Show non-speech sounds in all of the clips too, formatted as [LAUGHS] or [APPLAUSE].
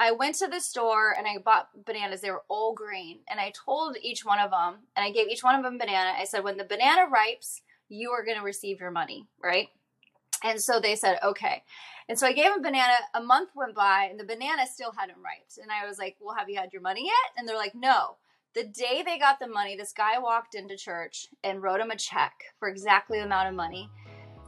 I went to the store and I bought bananas. They were all green. And I told each one of them, and I gave each one of them banana. I said, when the banana ripes, you are going to receive your money, right? And so they said, okay. And so I gave them a banana. A month went by and the banana still hadn't riped. And I was like, well, have you had your money yet? And they're like, no. The day they got the money, this guy walked into church and wrote him a check for exactly the amount of money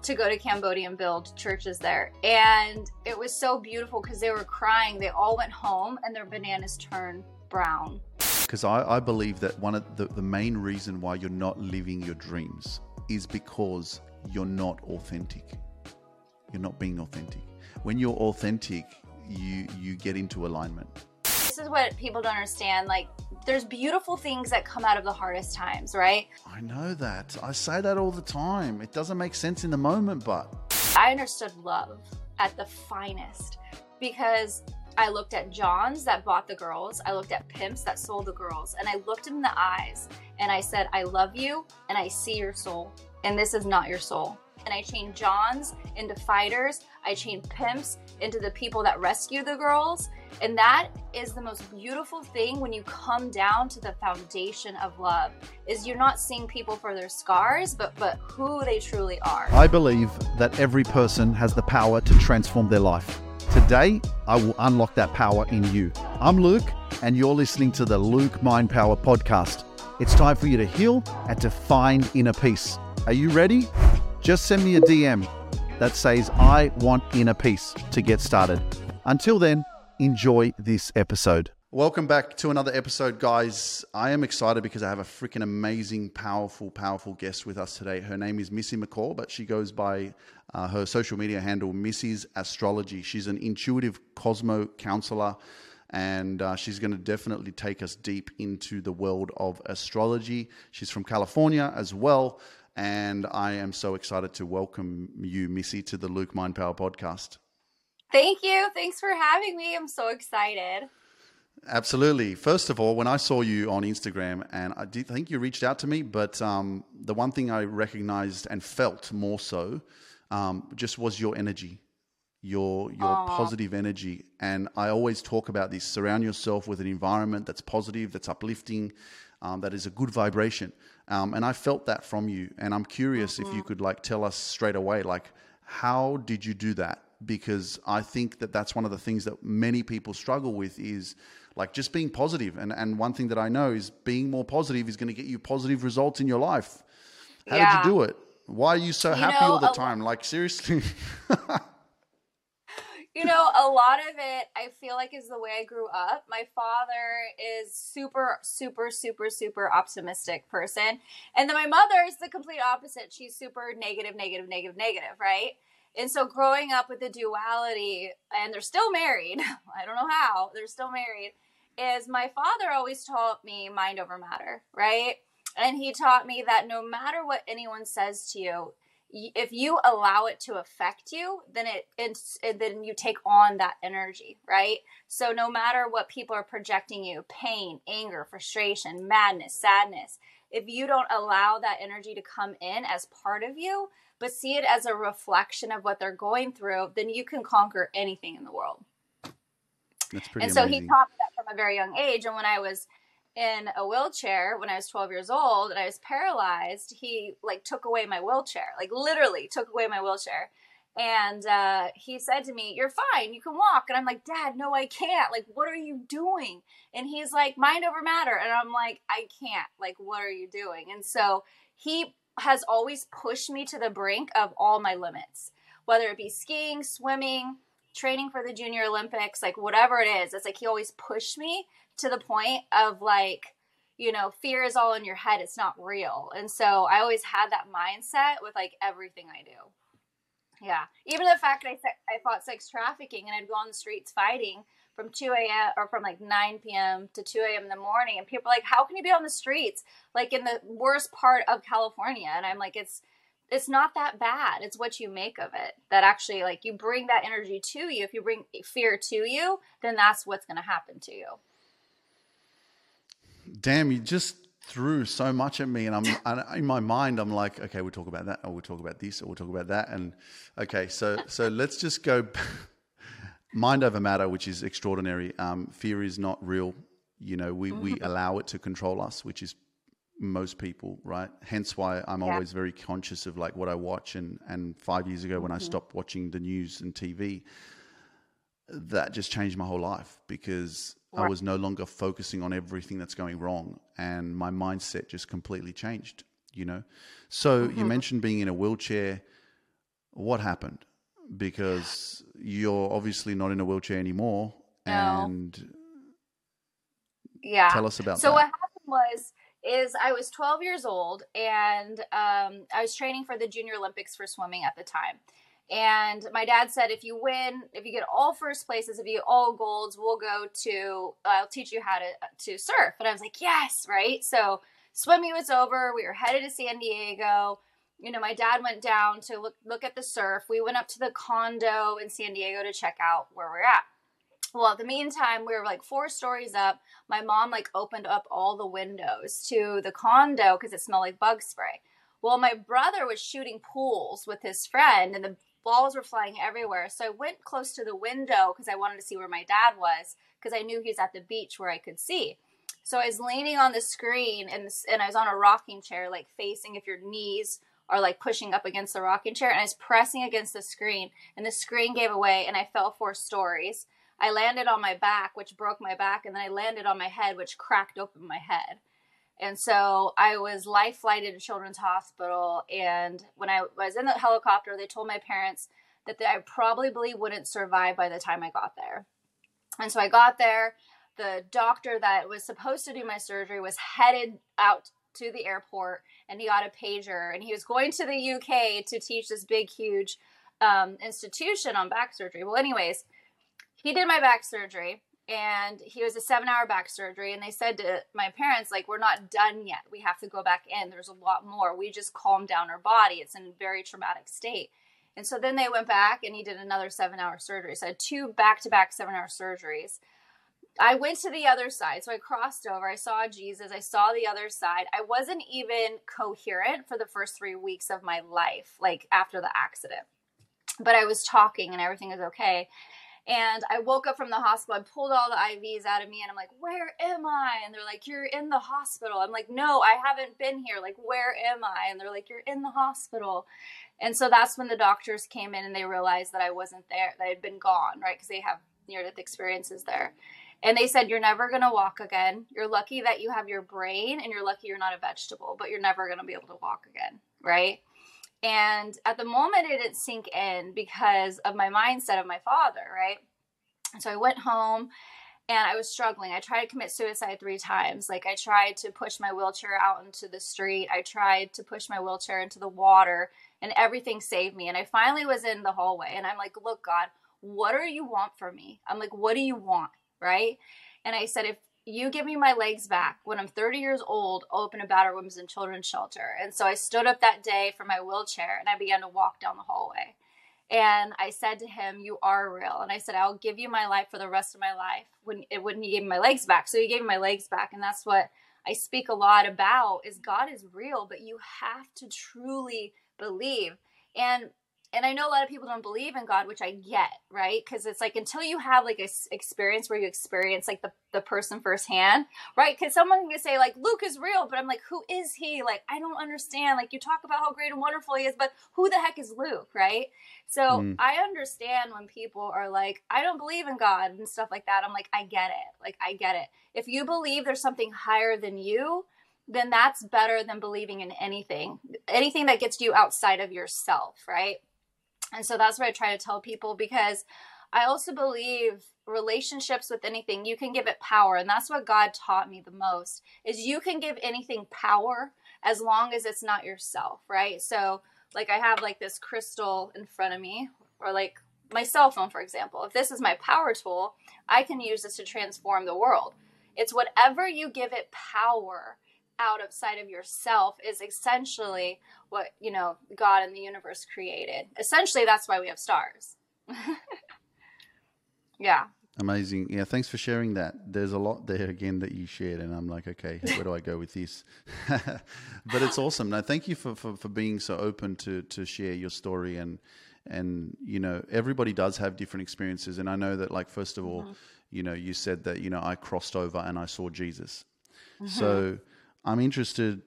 to go to Cambodia and build churches there. And it was so beautiful because they were crying. They all went home and their bananas turned brown. Because I, I believe that one of the, the main reason why you're not living your dreams is because you're not authentic. You're not being authentic. When you're authentic, you you get into alignment. This is what people don't understand. Like there's beautiful things that come out of the hardest times, right? I know that. I say that all the time. It doesn't make sense in the moment, but I understood love at the finest because I looked at Johns that bought the girls, I looked at pimps that sold the girls, and I looked in the eyes and I said, I love you and I see your soul, and this is not your soul. And I chained Johns into fighters, I chained pimps into the people that rescue the girls. And that is the most beautiful thing when you come down to the foundation of love is you're not seeing people for their scars, but but who they truly are. I believe that every person has the power to transform their life. Today, I will unlock that power in you. I'm Luke, and you're listening to the Luke Mind Power podcast. It's time for you to heal and to find inner peace. Are you ready? Just send me a DM that says, I want inner peace to get started. Until then, enjoy this episode. Welcome back to another episode, guys. I am excited because I have a freaking amazing, powerful, powerful guest with us today. Her name is Missy McCall, but she goes by uh, her social media handle, Missy's Astrology. She's an intuitive cosmo counselor, and uh, she's going to definitely take us deep into the world of astrology. She's from California as well, and I am so excited to welcome you, Missy, to the Luke Mind Power podcast. Thank you. Thanks for having me. I'm so excited. Absolutely. First of all, when I saw you on Instagram, and I did think you reached out to me, but um, the one thing I recognized and felt more so um, just was your energy, your your Aww. positive energy. And I always talk about this: surround yourself with an environment that's positive, that's uplifting, um, that is a good vibration. Um, and I felt that from you. And I'm curious mm-hmm. if you mm-hmm. could like tell us straight away, like, how did you do that? Because I think that that's one of the things that many people struggle with is like just being positive. And and one thing that I know is being more positive is going to get you positive results in your life. How yeah. did you do it? Why are you so you happy know, all the time? Like seriously. [LAUGHS] you know, a lot of it I feel like is the way I grew up. My father is super, super, super, super optimistic person. And then my mother is the complete opposite. She's super negative, negative, negative, negative, right? And so growing up with the duality, and they're still married, [LAUGHS] I don't know how, they're still married, is my father always taught me mind over matter, right? And he taught me that no matter what anyone says to you, if you allow it to affect you, then it, it's, then you take on that energy, right? So no matter what people are projecting you, pain, anger, frustration, madness, sadness, if you don't allow that energy to come in as part of you, but see it as a reflection of what they're going through, then you can conquer anything in the world. That's pretty. And so he taught me that from a very young age. And when I was in a wheelchair when I was 12 years old and I was paralyzed, he like took away my wheelchair, like literally took away my wheelchair. And uh, he said to me, You're fine, you can walk. And I'm like, Dad, no, I can't. Like, what are you doing? And he's like, Mind over matter. And I'm like, I can't. Like, what are you doing? And so he has always pushed me to the brink of all my limits, whether it be skiing, swimming, training for the Junior Olympics, like whatever it is. It's like he always pushed me to the point of like, you know, fear is all in your head, it's not real. And so I always had that mindset with like everything I do. Yeah. Even the fact that I, I fought sex trafficking and I'd go on the streets fighting from 2 a.m. or from like 9 p.m. to 2 a.m. in the morning. And people are like, how can you be on the streets? Like in the worst part of California. And I'm like, it's, it's not that bad. It's what you make of it that actually like you bring that energy to you. If you bring fear to you, then that's what's going to happen to you. Damn, you just threw so much at me, and I'm and in my mind. I'm like, okay, we'll talk about that, or we'll talk about this, or we'll talk about that, and okay, so so let's just go. [LAUGHS] mind over matter, which is extraordinary. Um, fear is not real. You know, we, we Mm-hmm. allow it to control us, which is most people, right? Hence why I'm Yeah. always very conscious of like what I watch. And, and five years ago, Mm-hmm. when I stopped watching the news and TV, that just changed my whole life because I was no longer focusing on everything that's going wrong. And my mindset just completely changed, you know? So Mm-hmm. you mentioned being in a wheelchair. What happened? Because you're obviously not in a wheelchair anymore. No. And Yeah. tell us about that. so that. what happened was is I was 12 years old and um, I was training for the Junior Olympics for swimming at the time. And my dad said, if you win, if you get all first places, if you get all golds, we'll go to, I'll teach you how to to surf. And I was like, yes, right. So swimming was over. We were headed to San Diego. You know, my dad went down to look look at the surf. We went up to the condo in San Diego to check out where we're at. Well, at the meantime, we were like four stories up. My mom like opened up all the windows to the condo because it smelled like bug spray. Well, my brother was shooting pools with his friend, and the balls were flying everywhere. So I went close to the window because I wanted to see where my dad was because I knew he was at the beach where I could see. So I was leaning on the screen and and I was on a rocking chair, like facing if your knees are like pushing up against the rocking chair, and I was pressing against the screen, and the screen gave away, and I fell four stories. I landed on my back, which broke my back, and then I landed on my head, which cracked open my head. And so I was life flighted to Children's Hospital. And when I was in the helicopter, they told my parents that I probably wouldn't survive by the time I got there. And so I got there. The doctor that was supposed to do my surgery was headed out to the airport and he got a pager and he was going to the UK to teach this big, huge um, institution on back surgery. Well, anyways, he did my back surgery and he was a seven hour back surgery and they said to my parents like we're not done yet. We have to go back in. There's a lot more. We just calmed down our body. It's in a very traumatic state. And so then they went back and he did another seven hour surgery. So i had two back to back seven hour surgeries. I went to the other side. So i crossed over. I saw jesus. I saw the other side. I wasn't even coherent for the first three weeks of my life like after the accident. But i was talking and everything was okay and I woke up from the hospital. I pulled all the IVs out of me, and I'm like, "Where am I?" And they're like, "You're in the hospital." I'm like, "No, I haven't been here. Like, where am I?" And they're like, "You're in the hospital." And so that's when the doctors came in and they realized that I wasn't there. That I had been gone, right? Because they have near-death experiences there. And they said, You're never going to walk again. You're lucky that you have your brain, and you're lucky you're not a vegetable, but you're never going to be able to walk again, right? And at the moment, it didn't sink in because of my mindset of my father, right? So I went home and I was struggling. I tried to commit suicide three times. Like, I tried to push my wheelchair out into the street, I tried to push my wheelchair into the water, and everything saved me. And I finally was in the hallway and I'm like, Look, God, what do you want from me? I'm like, What do you want? Right? And I said, If you give me my legs back when I'm 30 years old, I'll open a battered women's and children's shelter. And so I stood up that day from my wheelchair and I began to walk down the hallway. And I said to him, "You are real." And I said, "I'll give you my life for the rest of my life." When it when he gave me my legs back, so he gave me my legs back, and that's what I speak a lot about: is God is real, but you have to truly believe. And and I know a lot of people don't believe in God, which I get, right? Because it's like until you have like a s- experience where you experience like the, the person firsthand, right? Because someone can say like Luke is real, but I'm like, who is he? Like I don't understand. Like you talk about how great and wonderful he is, but who the heck is Luke, right? So Mm. I understand when people are like, I don't believe in God and stuff like that. I'm like, I get it. Like I get it. If you believe there's something higher than you, then that's better than believing in anything, anything that gets you outside of yourself, right? And so that's what I try to tell people because I also believe relationships with anything, you can give it power. And that's what God taught me the most is you can give anything power as long as it's not yourself, right? So like I have like this crystal in front of me or like my cell phone, for example. If this is my power tool, I can use this to transform the world. It's whatever you give it power out of sight of yourself is essentially what you know god and the universe created essentially that's why we have stars [LAUGHS] yeah Amazing. Yeah, thanks for sharing that. There's a lot there again that you shared, and I'm like, okay, where do I go with this? [LAUGHS] but it's awesome. No, thank you for, for, for being so open to, to share your story and and you know everybody does have different experiences and i know that like first of all Mm-hmm. you know you said that you know i crossed over and i saw jesus Mm-hmm. so i'm interested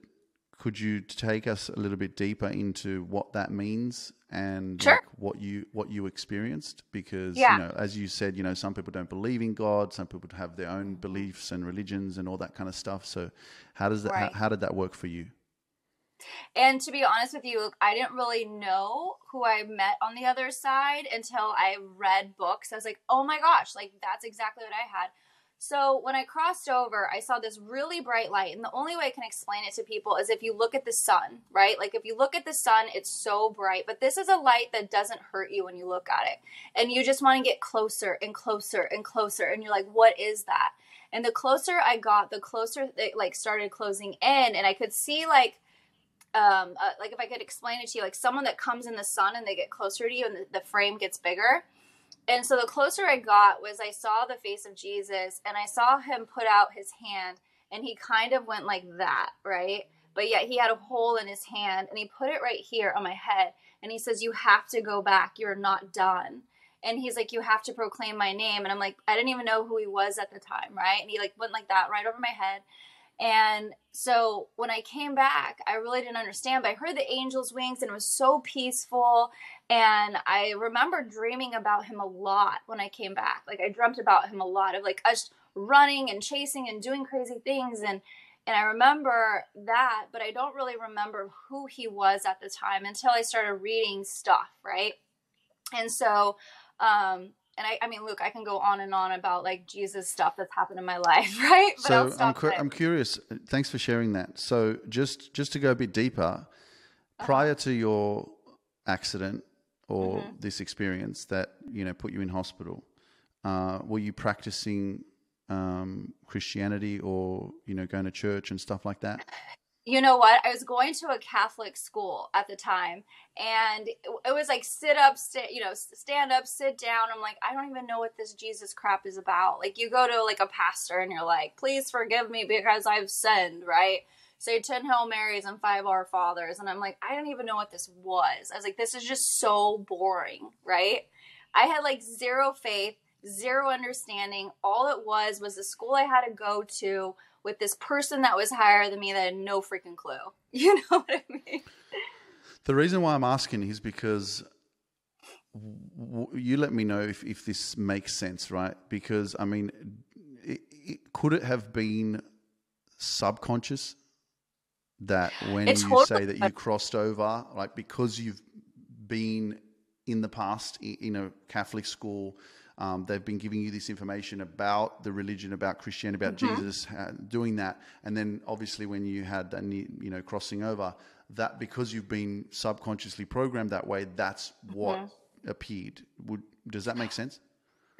could you take us a little bit deeper into what that means and Sure. like, what you what you experienced because Yeah. you know as you said you know some people don't believe in god some people have their own beliefs and religions and all that kind of stuff so how does that Right. how, how did that work for you And to be honest with you, I didn't really know who I met on the other side until I read books. I was like, oh my gosh, like that's exactly what I had. So when I crossed over, I saw this really bright light. And the only way I can explain it to people is if you look at the sun, right? Like if you look at the sun, it's so bright. But this is a light that doesn't hurt you when you look at it. And you just want to get closer and closer and closer. And you're like, what is that? And the closer I got, the closer it like started closing in. And I could see like um, uh, like if I could explain it to you, like someone that comes in the sun and they get closer to you and the, the frame gets bigger. And so the closer I got was I saw the face of Jesus and I saw him put out his hand and he kind of went like that, right? But yet he had a hole in his hand and he put it right here on my head and he says, You have to go back. You're not done. And he's like, You have to proclaim my name. And I'm like, I didn't even know who he was at the time, right? And he like went like that right over my head. And so when I came back, I really didn't understand, but I heard the angel's wings and it was so peaceful. And I remember dreaming about him a lot when I came back. Like I dreamt about him a lot of like us running and chasing and doing crazy things and and I remember that, but I don't really remember who he was at the time until I started reading stuff, right? And so um and I, I mean, Luke, I can go on and on about like Jesus stuff that's happened in my [LAUGHS] life, right? But I'll so I'm, cu- I'm curious thanks for sharing that so just just to go a bit deeper prior to your accident or Mhm. this experience that you know put you in hospital uh, were you practicing um, christianity or you know going to church and stuff like that [LAUGHS] you know what? I was going to a Catholic school at the time, and it, it was like sit up, sit, you know, stand up, sit down. I'm like, I don't even know what this Jesus crap is about. Like, you go to like a pastor, and you're like, please forgive me because I've sinned, right? Say ten Hail Marys and five Our Fathers, and I'm like, I don't even know what this was. I was like, this is just so boring, right? I had like zero faith, zero understanding. All it was was the school I had to go to with this person that was higher than me that had no freaking clue. [LAUGHS] You know what I mean? the reason why i'm asking is because w- you let me know if, if this makes sense right because i mean it, it, could it have been subconscious that when It you totally say that you crossed over like because you've been in the past in a catholic school um, they've been giving you this information about the religion about christianity about Mm-hmm. jesus uh, doing that and then obviously when you had that you know crossing over that because you've been subconsciously programmed that way that's what Mm-hmm. appeared would does that make sense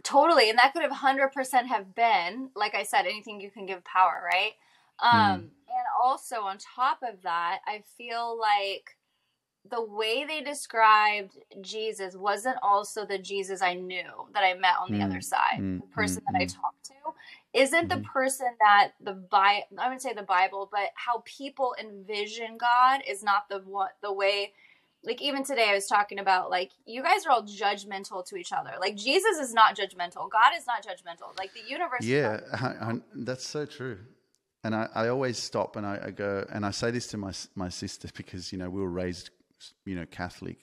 Totally. And that could have 100% have been, like I said, anything you can give power, right? Um, And also, on top of that, I feel like the way they described Jesus wasn't also the Jesus I knew that I met on the Mm, other side. mm, the person mm, that I mm. talked to isn't the Mhm. person that the Bi I wouldn't say the Bible, but how people envision God is not the what the way like even today I was talking about like you guys are all judgmental to each other. Like Jesus is not judgmental. God is not judgmental. Like the universe is Yeah, I, I, that's so true. And I, I always stop and I, I go and I say this to my my sister [LAUGHS] because you know we were raised you know Catholic,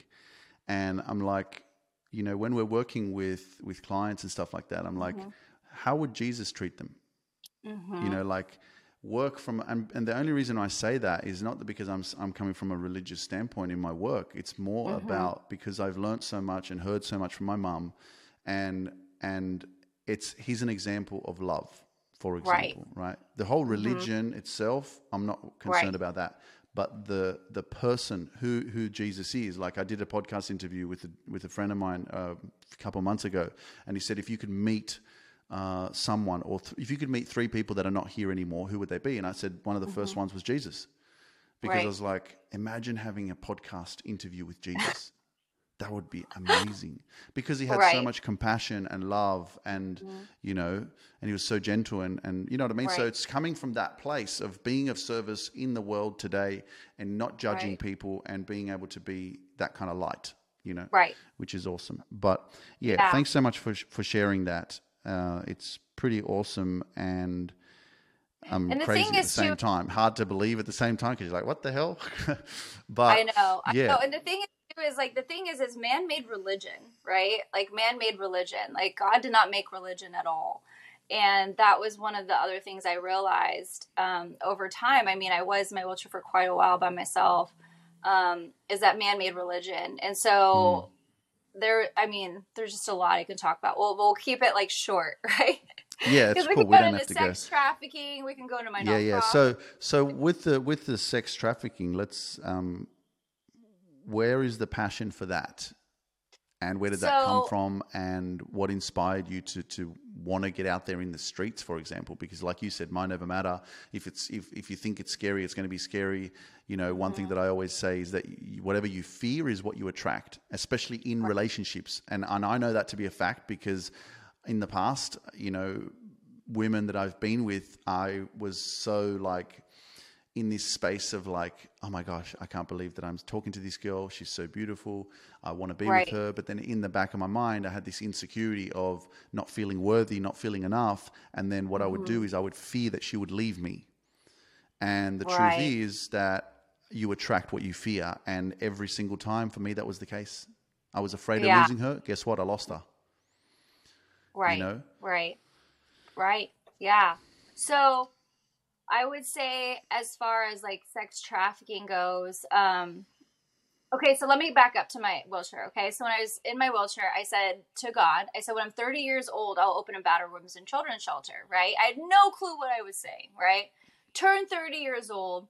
and I'm like, you know, when we're working with with clients and stuff like that, I'm like, how would Jesus treat them? Mhm. You know, like work from and, and the only reason I say that is not that because I'm I'm coming from a religious standpoint in my work. It's more about because I've learned so much and heard so much from my mum, and and it's he's an example of love, for example, right? The whole religion itself, I'm not concerned Right. about that. But the the person who who Jesus is, like I did a podcast interview with a, with a friend of mine uh, a couple of months ago, and he said if you could meet uh, someone, or th- if you could meet three people that are not here anymore, who would they be? And I said one of the first ones was Jesus, because Right. I was like, imagine having a podcast interview with Jesus. That would be amazing because he had so much compassion and love and you know and he was so gentle and and you know what i mean so it's coming from that place of being of service in the world today and not judging Right. people and being able to be that kind of light you know, right. which is awesome. But yeah, Yeah. thanks so much for for sharing that. Uh, it's pretty awesome and um, And crazy at the same too- time. Hard to believe at the same time because you're like, what the hell? [LAUGHS] but I know. I yeah. know. And the thing is, too, is like the thing is, is man-made religion, right? Like man-made religion. Like God did not make religion at all. And that was one of the other things I realized um, over time. I mean, I was in my wheelchair for quite a while by myself. Um, is that man-made religion? And so there. I mean, there's just a lot I can talk about. Well, we'll keep it like short, [LAUGHS] right? yeah, it's we cool. can We don't into have to go. trafficking. We can go into my yeah yeah so so with the with the sex trafficking let's um where is the passion for that? And where did that come from? And what inspired you to to want to get out there in the streets for example? Because like you said mind over matter. If it's if, if you think it's scary it's going to be scary. You know one Mm-hmm. thing that i always say is that you, whatever you fear is what you attract especially in relationships. And and i know that to be a fact because in the past you know women that I've been with, I was so like in this space of like, oh my gosh, I can't believe that I'm talking to this girl. She's so beautiful. I want to be Right. with her. But then in the back of my mind, I had this insecurity of not feeling worthy, not feeling enough. And then what I would Mm-hmm. do is I would fear that she would leave me. And the Right. truth is that you attract what you fear. And every single time for me, that was the case. I was afraid Yeah. of losing her. Guess what? I lost her. right know? right right yeah so i would say as far as like sex trafficking goes um okay so let me back up to my wheelchair okay? So when i was in my wheelchair i said to god i said when i'm 30 years old i'll open a battered women's and children's shelter right? I had no clue what i was saying right? Turn 30 years old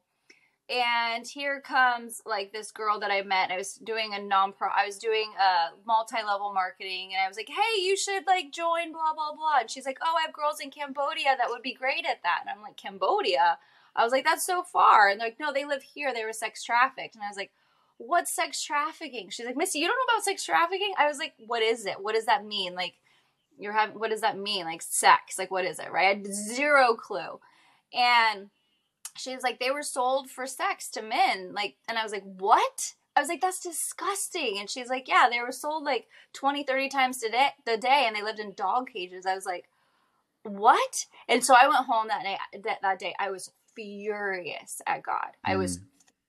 and here comes like this girl that I met. I was doing a non pro. I was doing a multi-level marketing, and I was like, "Hey, you should like join blah blah blah." And she's like, "Oh, I have girls in Cambodia that would be great at that." And I'm like, "Cambodia?" I was like, "That's so far." And they're like, "No, they live here. They were sex trafficked." And I was like, "What's sex trafficking?" She's like, "Missy, you don't know about sex trafficking?" I was like, "What is it? What does that mean? Like, you're having what does that mean? Like sex? Like what is it? Right? I had zero clue." And she's like they were sold for sex to men. Like and i was like what? I was like that's disgusting. And she's like yeah they were sold like 20 30 times a day, the day and they lived in dog cages. I was like what? And so i went home that night that, that day. I was furious at god. I was mm.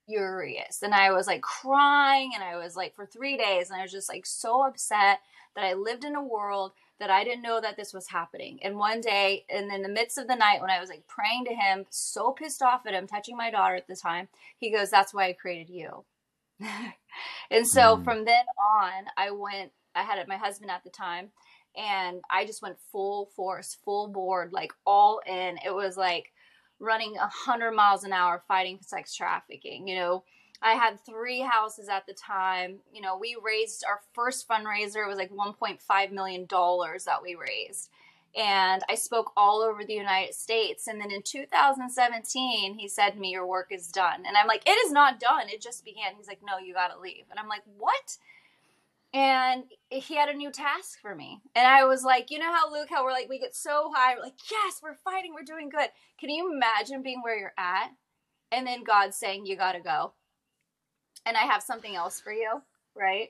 furious. And i was like crying and i was like for three days and i was just like so upset that i lived in a world that I didn't know that this was happening. And one day, and in the midst of the night, when I was like praying to him, so pissed off at him, touching my daughter at the time, he goes, That's why I created you. [LAUGHS] and so Mm. from then on, I went, I had my husband at the time, and I just went full force, full board, like all in. It was like running a hundred miles an hour fighting sex trafficking, you know. I had three houses at the time. You know, we raised our first fundraiser. It was like $1.5 million that we raised. And I spoke all over the United States. And then in 2017, he said to me, Your work is done. And I'm like, It is not done. It just began. He's like, No, you got to leave. And I'm like, What? And he had a new task for me. And I was like, You know how, Luke, how we're like, we get so high. We're like, Yes, we're fighting. We're doing good. Can you imagine being where you're at? And then God saying, You got to go and I have something else for you, right?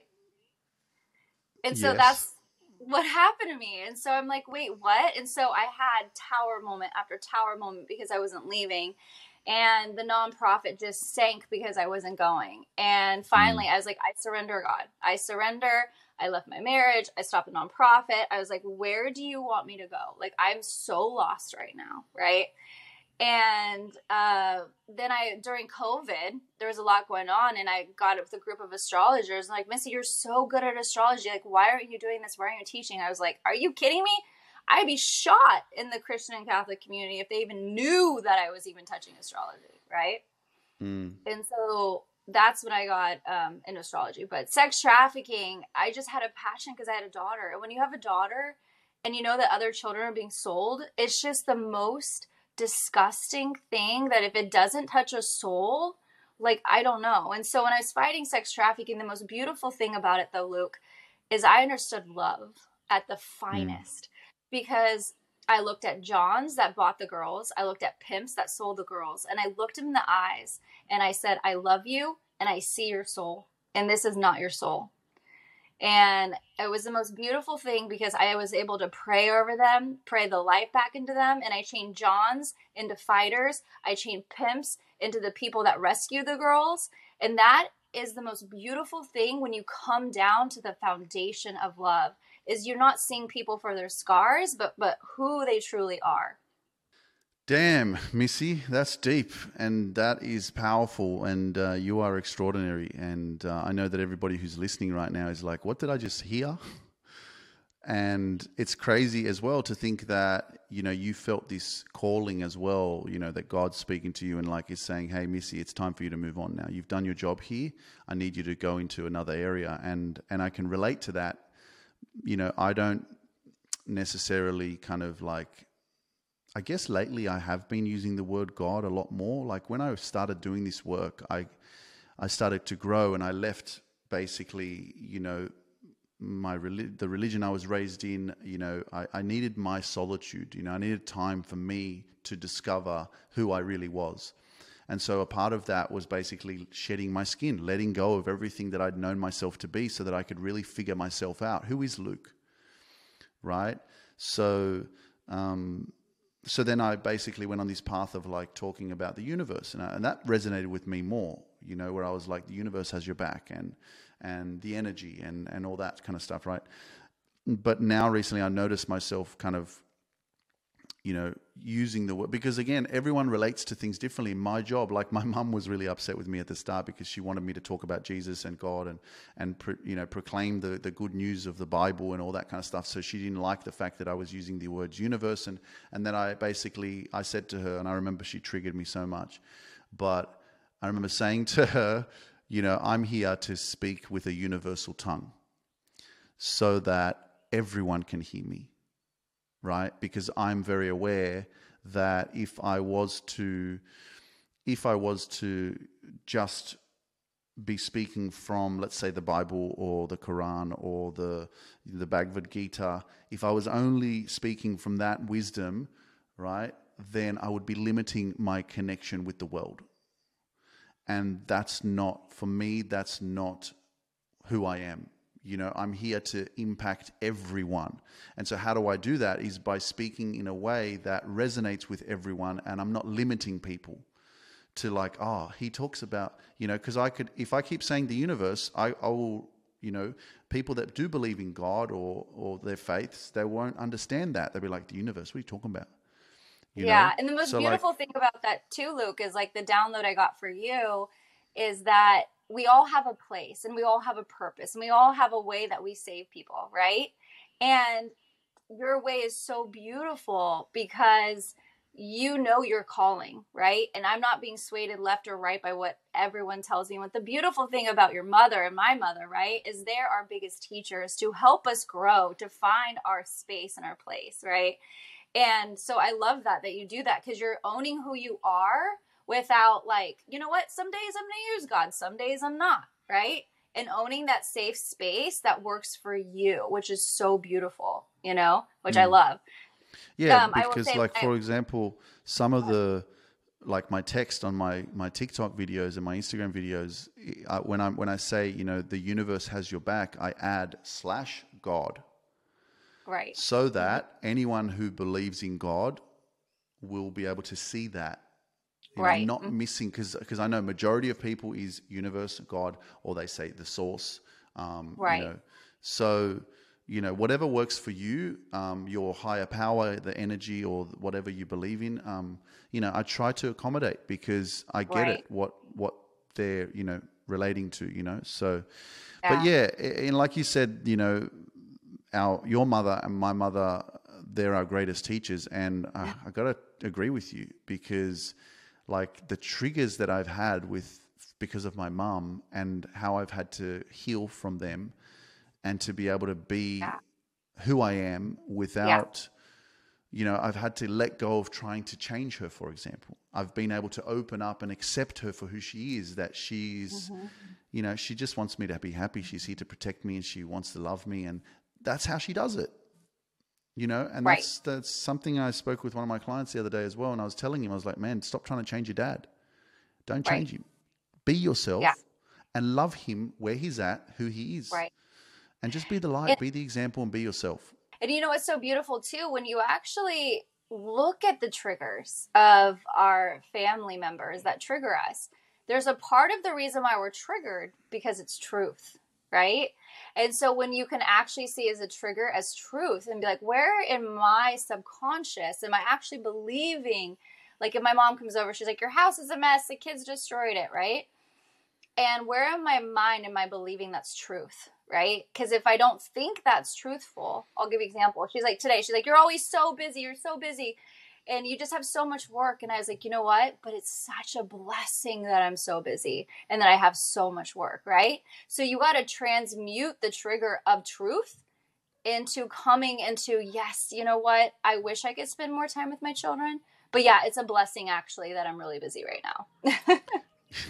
And so Yes. that's what happened to me. And so I'm like, wait, what? And so I had tower moment after tower moment because I wasn't leaving. And the nonprofit just sank because I wasn't going. And mm. finally, I was like, I surrender, God. I surrender. I left my marriage. I stopped the nonprofit. I was like, where do you want me to go? Like, I'm so lost right now, right? And uh, then I, during COVID, there was a lot going on, and I got with a group of astrologers. Like, Missy, you're so good at astrology. Like, why aren't you doing this? Why aren't you teaching? I was like, Are you kidding me? I'd be shot in the Christian and Catholic community if they even knew that I was even touching astrology, right? Mm. And so that's when I got um, in astrology. But sex trafficking, I just had a passion because I had a daughter. And when you have a daughter and you know that other children are being sold, it's just the most disgusting thing that if it doesn't touch a soul, like I don't know. And so when I was fighting sex trafficking, the most beautiful thing about it though, Luke, is I understood love at the mm. finest because I looked at Johns that bought the girls, I looked at pimps that sold the girls, and I looked him in the eyes and I said, I love you and I see your soul, and this is not your soul. And it was the most beautiful thing because I was able to pray over them, pray the life back into them, and I chained Johns into fighters. I chained pimps into the people that rescue the girls. And that is the most beautiful thing when you come down to the foundation of love is you're not seeing people for their scars, but but who they truly are. Damn, Missy, that's deep and that is powerful, and uh, you are extraordinary. And uh, I know that everybody who's listening right now is like, "What did I just hear?" And it's crazy as well to think that you know you felt this calling as well. You know that God's speaking to you and like is saying, "Hey, Missy, it's time for you to move on now. You've done your job here. I need you to go into another area." And and I can relate to that. You know, I don't necessarily kind of like I guess lately I have been using the word God a lot more. Like when I started doing this work, I I started to grow and I left basically, you know, my the religion I was raised in, you know, I, I needed my solitude. You know, I needed time for me to discover who I really was. And so a part of that was basically shedding my skin, letting go of everything that I'd known myself to be so that I could really figure myself out. Who is Luke? Right? So um, so then I basically went on this path of like talking about the universe, and, I, and that resonated with me more. You know, where I was like, the universe has your back, and and the energy, and and all that kind of stuff, right? But now recently, I noticed myself kind of you know, using the word because again, everyone relates to things differently. My job, like my [LAUGHS] mum was really upset with me at the start because she wanted me to talk about Jesus and God and and pro, you know proclaim the the good news of the Bible and all that kind of stuff. So she didn't like the fact that I was using the words universe and and then I basically I said to her and I remember she triggered me so much, but I remember saying [LAUGHS] to her, you know, I'm here to speak with a universal tongue, so that everyone can hear me right? Because I'm very aware that if I was to, if I was to just be speaking from, let's say, the Bible or the Quran or the the Bhagavad Gita, if I was only speaking from that wisdom, right, then I would be limiting my connection with the world, and that's not for me. That's not who I am. You know, I'm here to impact everyone. And so, how do I do that? Is by speaking in a way that resonates with everyone, and I'm not limiting people to like, oh, he talks about, you know, because I could, if I keep saying the universe, I, I will, you know, people that do believe in God or or their faiths, they won't understand that. They'll be like, the universe, what are you talking about? You yeah, know? and the most so beautiful like, thing about that too, Luke, is like the download I got for you is that we all have a place and we all have a purpose and we all have a way that we save people, right? And your way is so beautiful because you know your calling, right? And I'm not being swayed left or right by what everyone tells me. What the beautiful thing about your mother and my mother, right, is they're our biggest teachers to help us grow, to find our space and our place, right? And so I love that that you do that because you're owning who you are without like, you know what, some days I'm going to use God, some days I'm not, right? And owning that safe space that works for you, which is so beautiful, you know, which mm. I love. Yeah, um, because say, like I, for example, some of the like my text on my my TikTok videos and my Instagram videos, uh, when I when I say you know the universe has your back, I add slash God, right? So that anyone who believes in God will be able to see that you know, right. not mm-hmm. missing because because I know majority of people is universe, God, or they say the source. Um, right. You know, so you know whatever works for you, um, your higher power, the energy, or whatever you believe in. Um, you know, I try to accommodate because I get right. it what what they're you know relating to. You know, so. Yeah. But yeah, and like you said, you know, our your mother and my mother, they're our greatest teachers, and uh, I got to agree with you because like the triggers that I've had with because of my mum and how I've had to heal from them and to be able to be yeah. who I am without yeah. you know I've had to let go of trying to change her for example I've been able to open up and accept her for who she is that she's mm-hmm. you know she just wants me to be happy she's here to protect me and she wants to love me and that's how she does it you know and right. that's that's something i spoke with one of my clients the other day as well and i was telling him i was like man stop trying to change your dad don't change right. him be yourself yeah. and love him where he's at who he is right and just be the light, And- be the example, and be yourself. And you know what's so beautiful too? When you actually look at the triggers of our family members that trigger us, there's a part of the reason why we're triggered because it's truth, right? And so when you can actually see as a trigger as truth and be like, where in my subconscious am I actually believing? Like if my mom comes over, she's like, Your house is a mess, the kids destroyed it, right? And where in my mind am I believing that's truth? Right? Because if I don't think that's truthful, I'll give you an example. She's like, today, she's like, You're always so busy, you're so busy, and you just have so much work. And I was like, you know what? But it's such a blessing that I'm so busy and that I have so much work, right? So you got to transmute the trigger of truth into coming into, yes, you know what? I wish I could spend more time with my children. But yeah, it's a blessing actually that I'm really busy right now. [LAUGHS] [LAUGHS]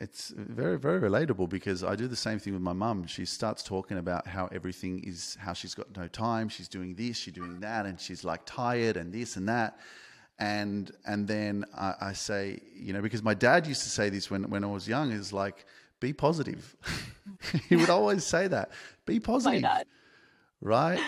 it's very very relatable because I do the same thing with my mum. She starts talking about how everything is how she's got no time, she's doing this, she's doing that, and she's like tired and this and that. And and then I, I say, you know, because my dad used to say this when when I was young, is like, be positive. [LAUGHS] he would [LAUGHS] always say that, be positive, right?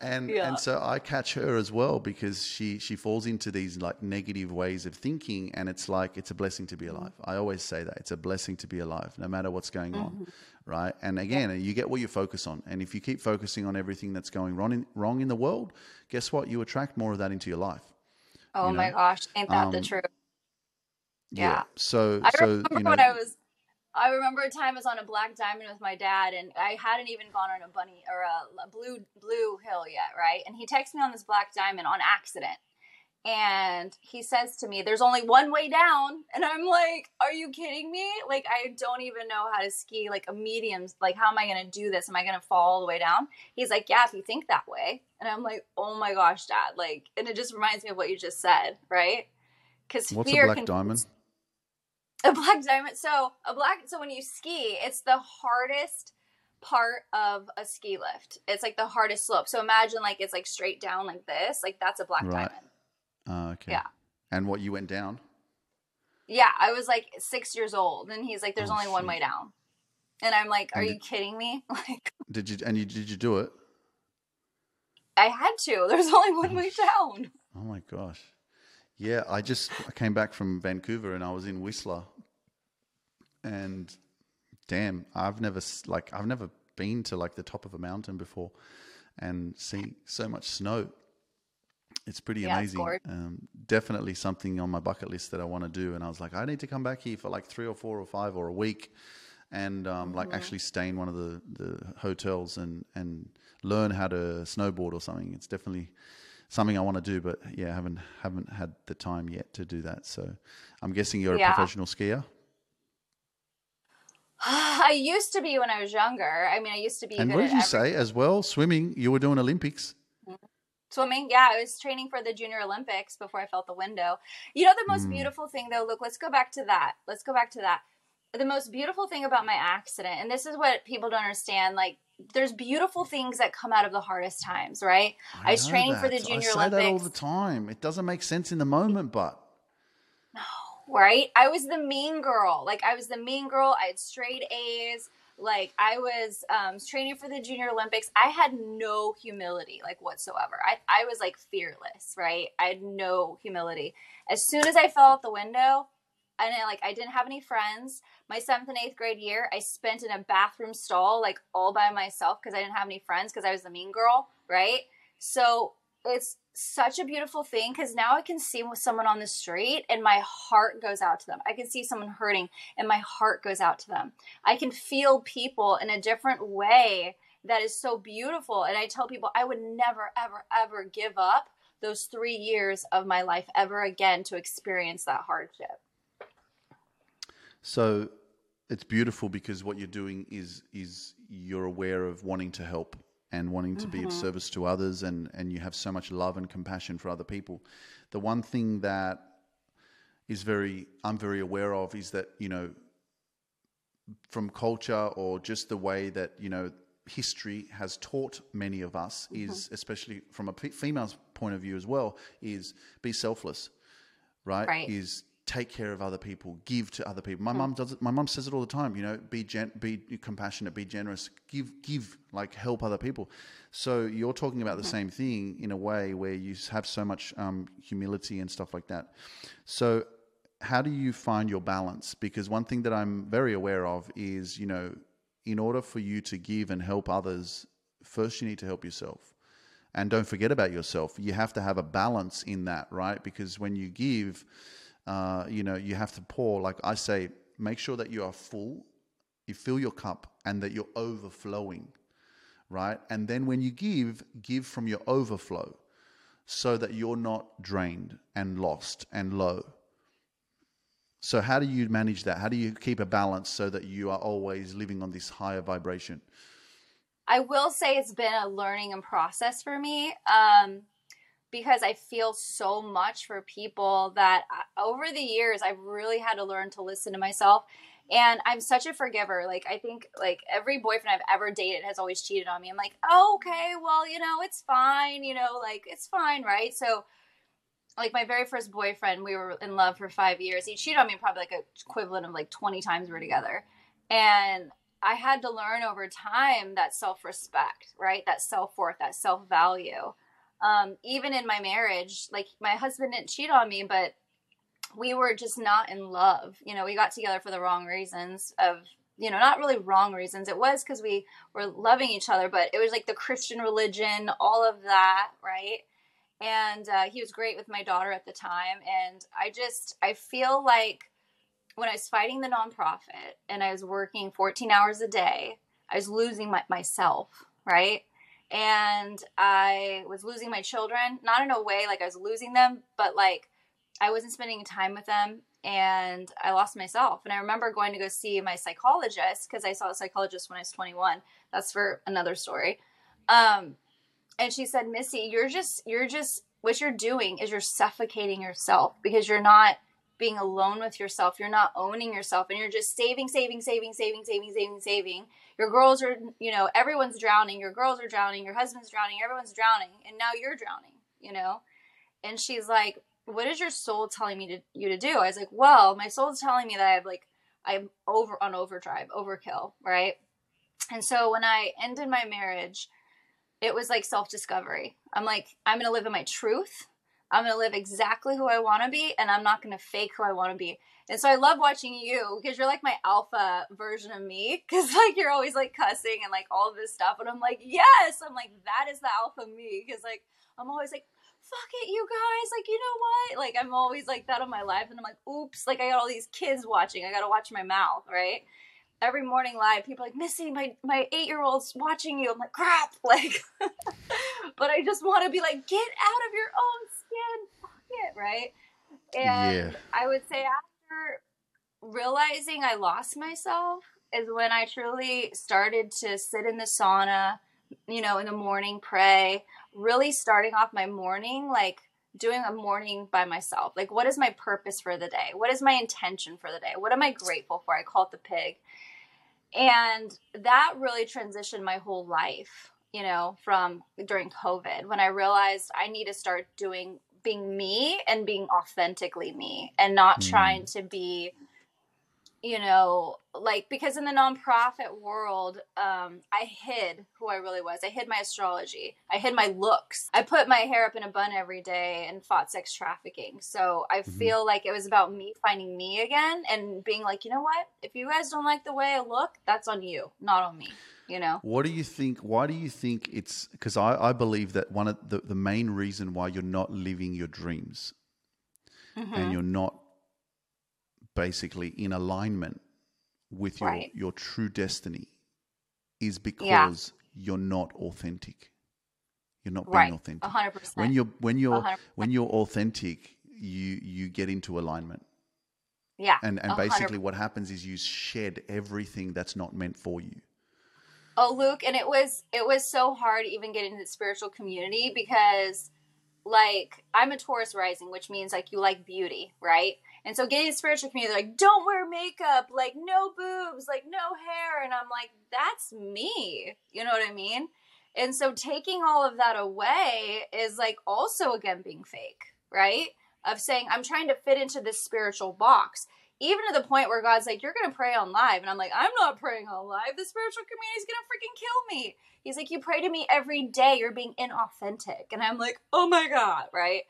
And Yeah. and so I catch her as well because she she falls into these like negative ways of thinking, and it's like it's a blessing to be alive. I always say that it's a blessing to be alive, no matter what's going on, right? And again, you get what you focus on, and if you keep focusing on everything that's going wrong in, wrong in the world, guess what? You attract more of that into your life. Oh You my gosh, ain't that the Um, truth? Yeah. So I so remember you know. when I was. I remember a time I was on a black diamond with my dad, and I hadn't even gone on a bunny or a, blue blue hill yet, right? And he texts me on this black diamond on accident, and he says to me, "There's only one way down," and I'm like, "Are you kidding me? Like I don't even know how to ski like a medium. Like how am I going to do this? Am I going to fall all the way down?" He's like, "Yeah, if you think that way," and I'm like, "Oh my gosh, dad!" Like, and it just reminds me of what you just said, right? Because What's fear a black can diamond? A black diamond. So a black. So when you ski, it's the hardest part of a ski lift. It's like the hardest slope. So imagine like it's like straight down like this. Like that's a black Right. diamond. Ah, okay. Yeah. And what you went down? Yeah, I was like six years old, and he's like, "There's Oh, only one way down," and I'm like, "Are And you did- kidding me?" [LAUGHS] Like Did you and you did you do it? I had to. There's only one way down. Oh my gosh. Yeah, I just I came back from Vancouver and I was in Whistler. And damn, I've never like I've never been to like the top of a mountain before and see so much snow. It's pretty Yeah, amazing. um, definitely something on my bucket list that I want to do. And I was like, I need to come back here for like three or four or five or a week, and um, like Mm-hmm. actually stay in one of the, the hotels and and learn how to snowboard or something. It's definitely something I want to do, but yeah, I haven't haven't had the time yet to do that. So I'm guessing you're a professional skier. [SIGHS] I used to be when I was younger. I mean, I used to be. And what did you say as well? Swimming. You were doing Olympics. Swimming, yeah, I was training for the Junior Olympics before I felt the window. You know, the most Mm. beautiful thing, though, look, let's go back to that. Let's go back to that. The most beautiful thing about my accident, and this is what people don't understand like, there's beautiful things that come out of the hardest times, right? I, was know training for the. Junior I say that all Olympics. the time. It doesn't make sense in the moment, but no, right? I was the mean girl. Like I was the mean girl. I had straight A's. Like I was um, training for the Junior Olympics. I had no humility, like whatsoever. I I was like fearless, right? I had no humility. As soon as I fell out the window, and I, like I didn't have any friends. My seventh and eighth grade year, I spent in a bathroom stall, like all by myself, because I didn't have any friends, because I was the mean girl, right? So it's such a beautiful thing because now I can see someone on the street and my heart goes out to them. I can see someone hurting and my heart goes out to them. I can feel people in a different way that is so beautiful. And I tell people I would never, ever, ever give up those three years of my life ever again to experience that hardship. So it's beautiful because what you're doing is is you're aware of wanting to help and wanting to be of mm-hmm. service to others and and you have so much love and compassion for other people. The one thing that is very I'm very aware of is that, you know, from culture or just the way that, you know, history has taught many of us mm-hmm. is especially from a female's point of view as well is be selfless right? Right. Is take care of other people, give to other people. My mm. mom does it. My mom says it all the time. You know, be gen- be compassionate, be generous, give, give, like help other people. So you're talking about the mm-hmm. same thing in a way where you have so much um, humility and stuff like that. So how do you find your balance? Because one thing that I'm very aware of is, you know, in order for you to give and help others, first you need to help yourself. And don't forget about yourself. You have to have a balance in that, right? Because when you give, uh, you know, you have to pour. Like I say, make sure that you are full, you fill your cup, and that you're overflowing, right? And then when you give, give from your overflow so that you're not drained and lost and low. So, how do you manage that? How do you keep a balance so that you are always living on this higher vibration? I will say it's been a learning and process for me. Um, because I feel so much for people that uh, over the years I've really had to learn to listen to myself. And I'm such a forgiver. Like I think like every boyfriend I've ever dated has always cheated on me. I'm like, oh, okay, well, you know, it's fine, you know, like it's fine, right? So like my very first boyfriend, we were in love for five years. He cheated on me probably like a equivalent of like 20 times we were together. And I had to learn over time that self respect, right? That self worth, that self value um, even in my marriage, like my husband didn't cheat on me, but we were just not in love. You know, we got together for the wrong reasons of, you know, not really wrong reasons. It was because we were loving each other, but it was like the Christian religion, all of that, right? And uh, he was great with my daughter at the time. And I just, I feel like when I was fighting the nonprofit and I was working 14 hours a day, I was losing my, myself, right? And I was losing my children, not in a way like I was losing them, but like I wasn't spending time with them and I lost myself. And I remember going to go see my psychologist because I saw a psychologist when I was 21. That's for another story. Um, and she said, Missy, you're just, you're just, what you're doing is you're suffocating yourself because you're not being alone with yourself. You're not owning yourself and you're just saving, saving, saving, saving, saving, saving, saving. Your girls are, you know, everyone's drowning. Your girls are drowning. Your husband's drowning. Everyone's drowning. And now you're drowning, you know? And she's like, what is your soul telling me to you to do? I was like, well, my soul's telling me that I have like I'm over on overdrive, overkill, right? And so when I ended my marriage, it was like self-discovery. I'm like, I'm gonna live in my truth. I'm going to live exactly who I want to be and I'm not going to fake who I want to be. And so I love watching you because you're like my alpha version of me [LAUGHS] because like you're always like cussing and like all this stuff. And I'm like, yes, I'm like, that is the alpha me because like I'm always like, fuck it, you guys. Like, you know what? Like, I'm always like that in my life. And I'm like, oops, like I got all these kids watching. I got to watch my mouth, right? Every morning live, people like, Missy, my, my eight year old's watching you. I'm like, crap. [LAUGHS] Like, [LAUGHS] but I just want to be like, get out of your own skin, fuck it, right? And yeah. I would say after realizing I lost myself is when I truly started to sit in the sauna, you know, in the morning, pray, really starting off my morning like doing a morning by myself. Like, what is my purpose for the day? What is my intention for the day? What am I grateful for? I call it the pig. And that really transitioned my whole life you know, from during COVID when I realized I need to start doing being me and being authentically me and not mm. trying to be you know like because in the nonprofit world um, i hid who i really was. I hid my astrology. I hid my looks. I put my hair up in a bun every day and fought sex trafficking. So i mm-hmm. feel like it was about me finding me again and being like you know what? If you guys don't like the way i look that's on you not on me you know what do you think why do you think it's because I, I believe that one of the, the main reason why you're not living your dreams mm-hmm. and you're not basically in alignment with your right. your true destiny is because yeah. you're not authentic you're not being right. authentic 100%. when you're when you're 100%. when you're authentic you you get into alignment yeah and and basically what happens is you shed everything that's not meant for you Oh, Luke, and it was it was so hard even getting into the spiritual community because like I'm a Taurus rising, which means like you like beauty, right? And so getting the spiritual community, like, don't wear makeup, like no boobs, like no hair. And I'm like, that's me. You know what I mean? And so taking all of that away is like also again being fake, right? of saying, I'm trying to fit into this spiritual box. Even to the point where God's like, You're to pray on live. And I'm like, I'm not praying on live. The spiritual community is going to freaking kill me. He's like, You pray to me every day. You're being inauthentic. And I'm like, Oh my God. Right.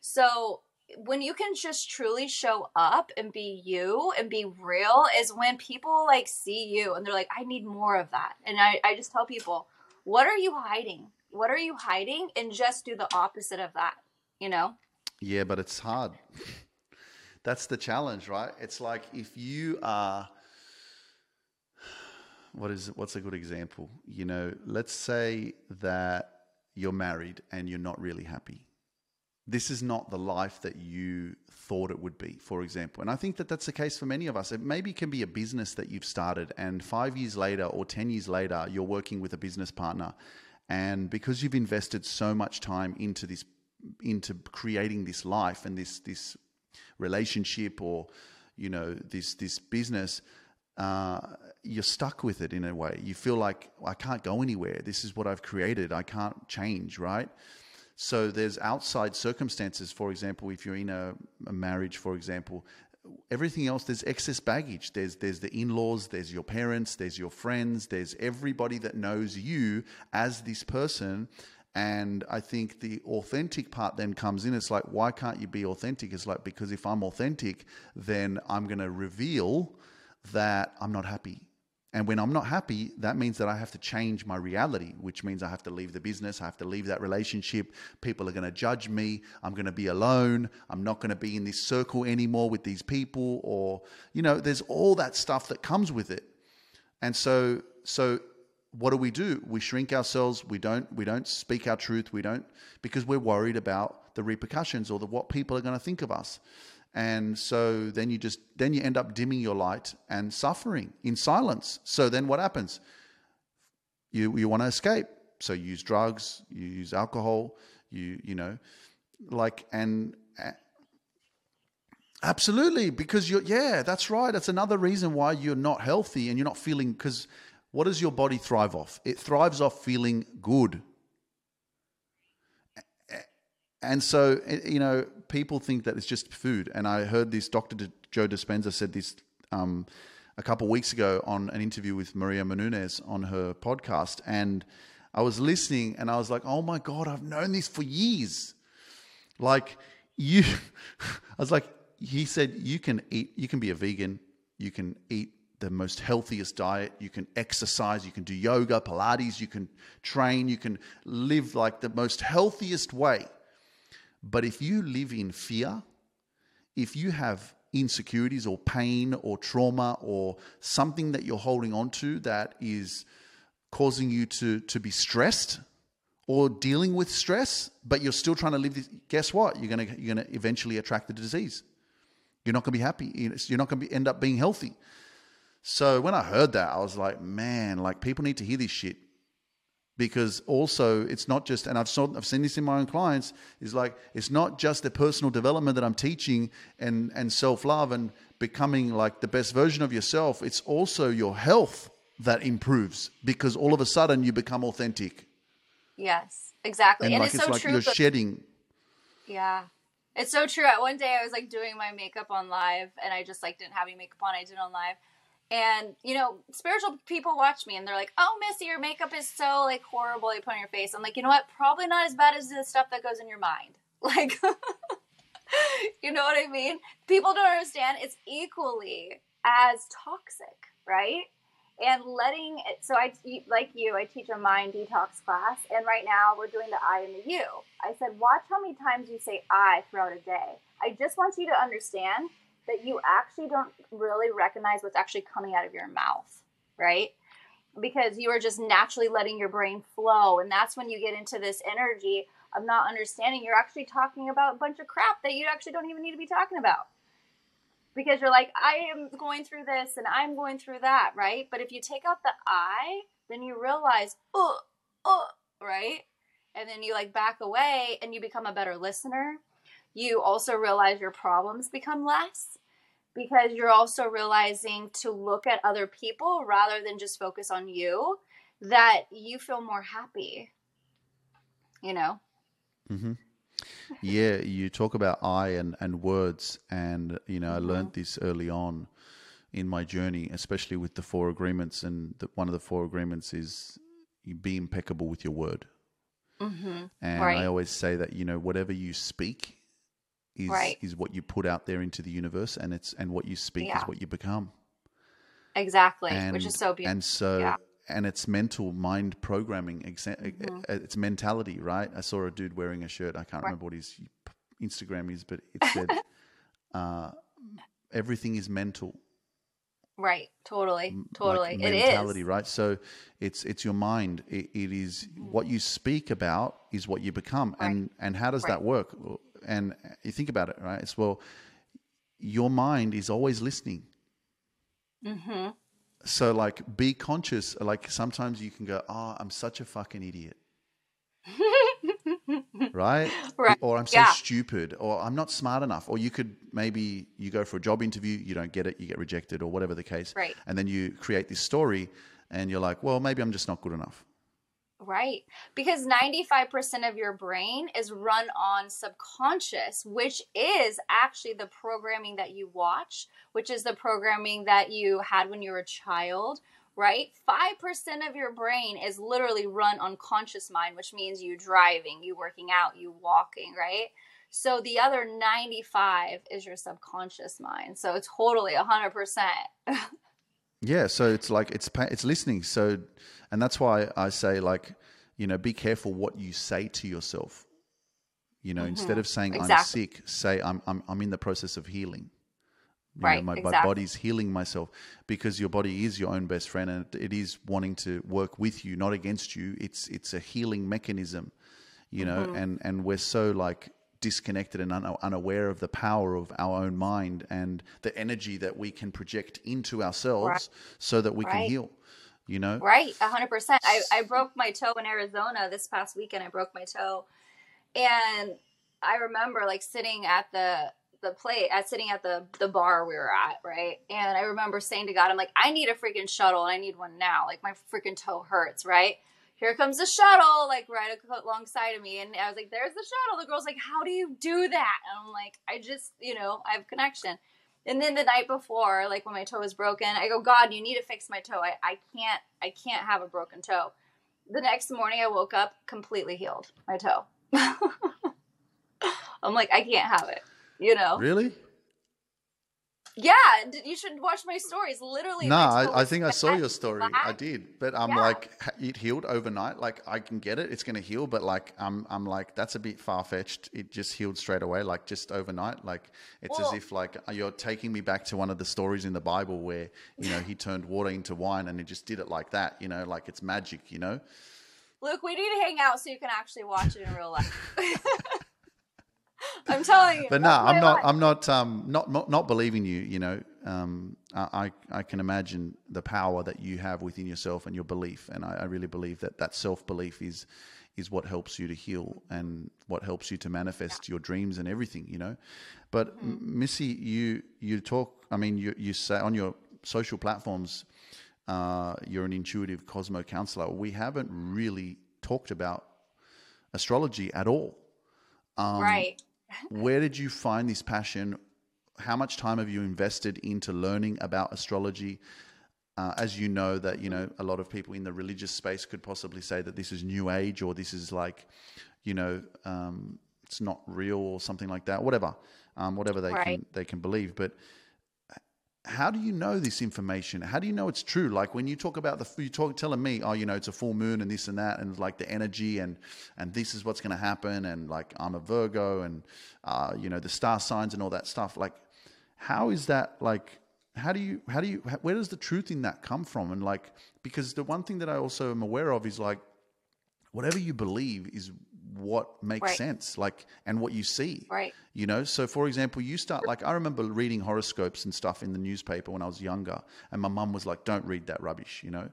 So when you can just truly show up and be you and be real is when people like see you and they're like, I need more of that. And I, I just tell people, what are you hiding? What are you hiding? And just do the opposite of that, you know? Yeah, but it's hard. That's the challenge, right? It's like if you are what is what's a good example? You know, let's say that you're married and you're not really happy this is not the life that you thought it would be, for example. And I think that that's the case for many of us. It maybe can be a business that you've started, and five years later or 10 years later, you're working with a business partner. And because you've invested so much time into this, into creating this life and this, this relationship or, you know, this, this business, uh, you're stuck with it in a way. You feel like, I can't go anywhere. This is what I've created. I can't change, right? So there's outside circumstances. For example, if you're in a, a marriage, for example, everything else there's excess baggage there's there's the in-laws there's your parents there's your friends there's everybody that knows you as this person and i think the authentic part then comes in it's like why can't you be authentic it's like because if i'm authentic then i'm going to reveal that i'm not happy and when I'm not happy, that means that I have to change my reality, which means I have to leave the business, I have to leave that relationship. People are going to judge me. I'm going to be alone. I'm not going to be in this circle anymore with these people or you know, there's all that stuff that comes with it. And so so what do we do? We shrink ourselves. We don't we don't speak our truth. We don't because we're worried about the repercussions or the what people are going to think of us and so then you just then you end up dimming your light and suffering in silence so then what happens you you want to escape so you use drugs you use alcohol you you know like and absolutely because you're yeah that's right that's another reason why you're not healthy and you're not feeling because what does your body thrive off? It thrives off feeling good. And so you know people think that it's just food. And i heard this dr joe dispenza said this um, a couple of weeks ago on an interview with maria menounos on her podcast. And i was listening and i was like oh my god i've known this for years. Like you [LAUGHS] i was like he said you can eat you can be a vegan you can eat the most healthiest diet. You can exercise, you can do yoga, Pilates, you can train, you can live like the most healthiest way. But if you live in fear, if you have insecurities or pain or trauma or something that you're holding on to that is causing you to, to be stressed or dealing with stress, but you're still trying to live this, guess what? You're gonna you're gonna eventually attract the disease. You're not gonna be happy. You're not gonna be, end up being healthy. So when I heard that, I was like, man, like people need to hear this shit. Because also it's not just and I've saw, I've seen this in my own clients is like it's not just the personal development that I'm teaching and and self-love and becoming like the best version of yourself. It's also your health that improves because all of a sudden you become authentic. Yes exactly. And, and like it's, so like true you're shedding. Yeah. It's so true. One day I was like doing my makeup on live and I just like didn't have any makeup on. I did on live and you know, spiritual people watch me and they're like, "Oh, Missy, your makeup is so like horrible you put on your face." I'm like, you know what? Probably not as bad as the stuff that goes in your mind. [LAUGHS] Like, [LAUGHS] you know what I mean? People don't understand. It's equally as toxic, right? And letting it. So I, like you, I teach a mind detox class, and right now we're doing the I and the you. I said, watch how many times you say I throughout a day. I just want you to understand that you actually don't really recognize what's actually coming out of your mouth, right? Because you are just naturally letting your brain flow. And that's when you get into this energy of not understanding. You're actually talking about a bunch of crap that you actually don't even need to be talking about. Because you're like, I am going through this and I'm going through that, right? But if you take out the I, then you realize, oh, oh, right? And then you like back away and you become a better listener. You also realize your problems become less because you're also realizing to look at other people rather than just focus on you that you feel more happy you know mm-hmm. yeah, you talk about I and, and words, and you know, Mm-hmm. I learned this early on in my journey, especially with the four agreements. And the, one of the four agreements is you be impeccable with your word. Mm-hmm. And Right. I always say that you know, whatever you speak is Right. is what you put out there into the universe, and it's and what you speak Yeah. is what you become. Exactly, And, which is so beautiful. And so. Yeah. And it's mental mind programming. Mm-hmm. uh, It's mentality, right? I saw a dude wearing a shirt. I can't Right. remember what his Instagram is, but it said, [LAUGHS] uh, "Everything is mental." right, totally, totally. like it mentality, is. right? So it's it's your mind. It, it is what you speak about is what you become, Mm-hmm. Right. and and how does Right. that work? And you think about it, right? It's well, your mind is always listening. Mm-hmm. So like, be conscious. Like sometimes you can go, "Oh, I'm such a fucking idiot." [LAUGHS] right? Right. Or I'm so Yeah. stupid, or I'm not smart enough. Or you could maybe you go for a job interview, you don't get it, you get rejected, or whatever the case. Right. And then you create this story, and you're like, well, maybe I'm just not good enough. Right. Because 95% of your brain is run on subconscious, which is actually the programming that you watch, which is the programming that you had when you were a child, right? 5% of your brain is literally run on conscious mind, which means you driving, you working out, you walking, right? So the other 95 is your subconscious mind. So it's totally 100%. [LAUGHS] Yeah. So it's like it's it's listening. So, and that's why I say like, you know, be careful what you say to yourself. You know, instead of saying I'm sick, say I'm I'm I'm in the process of healing. You Right, my, my exactly. body's healing myself because your body is your own best friend and it is wanting to work with you, not against you. It's it's a healing mechanism, you know, Mm-hmm. and and we're so like disconnected and un- unaware of the power of our own mind and the energy that we can project into ourselves Right. so that we can heal. You know, Right, a hundred percent. I I mm. broke my toe in Arizona this past weekend. I broke my toe, and I remember like sitting at the the plate, at sitting at the the bar we were at, right? And I remember saying to God, I'm like, I need a freaking shuttle, and I need one now. Like my freaking toe hurts, right? Here comes the shuttle, like right alongside of me, and I was like, "There's the shuttle." The girl's like, "How do you do that?" And I'm like, "I just, you know, I have connection." And then the night before, like when my toe was broken, I go, God, you need to fix my toe. I, I can't I can't have a broken toe. The next morning I woke up completely healed, my toe. [LAUGHS] I'm like, I can't have it. You know? really? Yeah, you should watch my stories. Literally, No, I, I think I saw your story. I did, but I'm Yeah. like, it healed overnight. Like I can get it; it's going to heal. But like, I'm, I'm like, that's a bit far fetched. It just healed straight away, like just overnight. Like it's as if like uh, you're taking me back to one of the stories in the Bible where you know he turned water into wine and he just did it like that. You know, like it's magic. You know. Luke, we need to hang out so you can actually watch it in real life. [LAUGHS] [LAUGHS] I'm telling you. But no, I'm not. life. I'm not. Um, not not not believing you. You know, um, I I can imagine the power that you have within yourself and your belief, and I, I really believe that that self belief is is what helps you to heal and what helps you to manifest your dreams and everything. You know, but Mm-hmm. Missy, you you talk. I mean, you you say on your social platforms, uh, you're an intuitive cosmo counselor. We haven't really talked about astrology at all Um, right. Where did you find this passion? How much time have you invested into learning about astrology? Uh, as you know, that you know a lot of people in the religious space could possibly say that this is new age or this is like, you know, um, it's not real or something like that. Whatever, um, whatever they can they can believe. But how do you know this information? How do you know it's true? Like when you talk about the, you talk telling me, oh, you know, it's a full moon and this and that, and like the energy and and this is what's going to happen, and like I'm a Virgo, and uh, you know the star signs and all that stuff. Like, how is that? Like, how do you, how do you, where does the truth in that come from? And like, because the one thing that I also am aware of is like, whatever you believe is what makes Right. sense like and what you see Right. you know so for example you start like i remember reading horoscopes and stuff in the newspaper when i was younger and my mum was like don't read that rubbish you know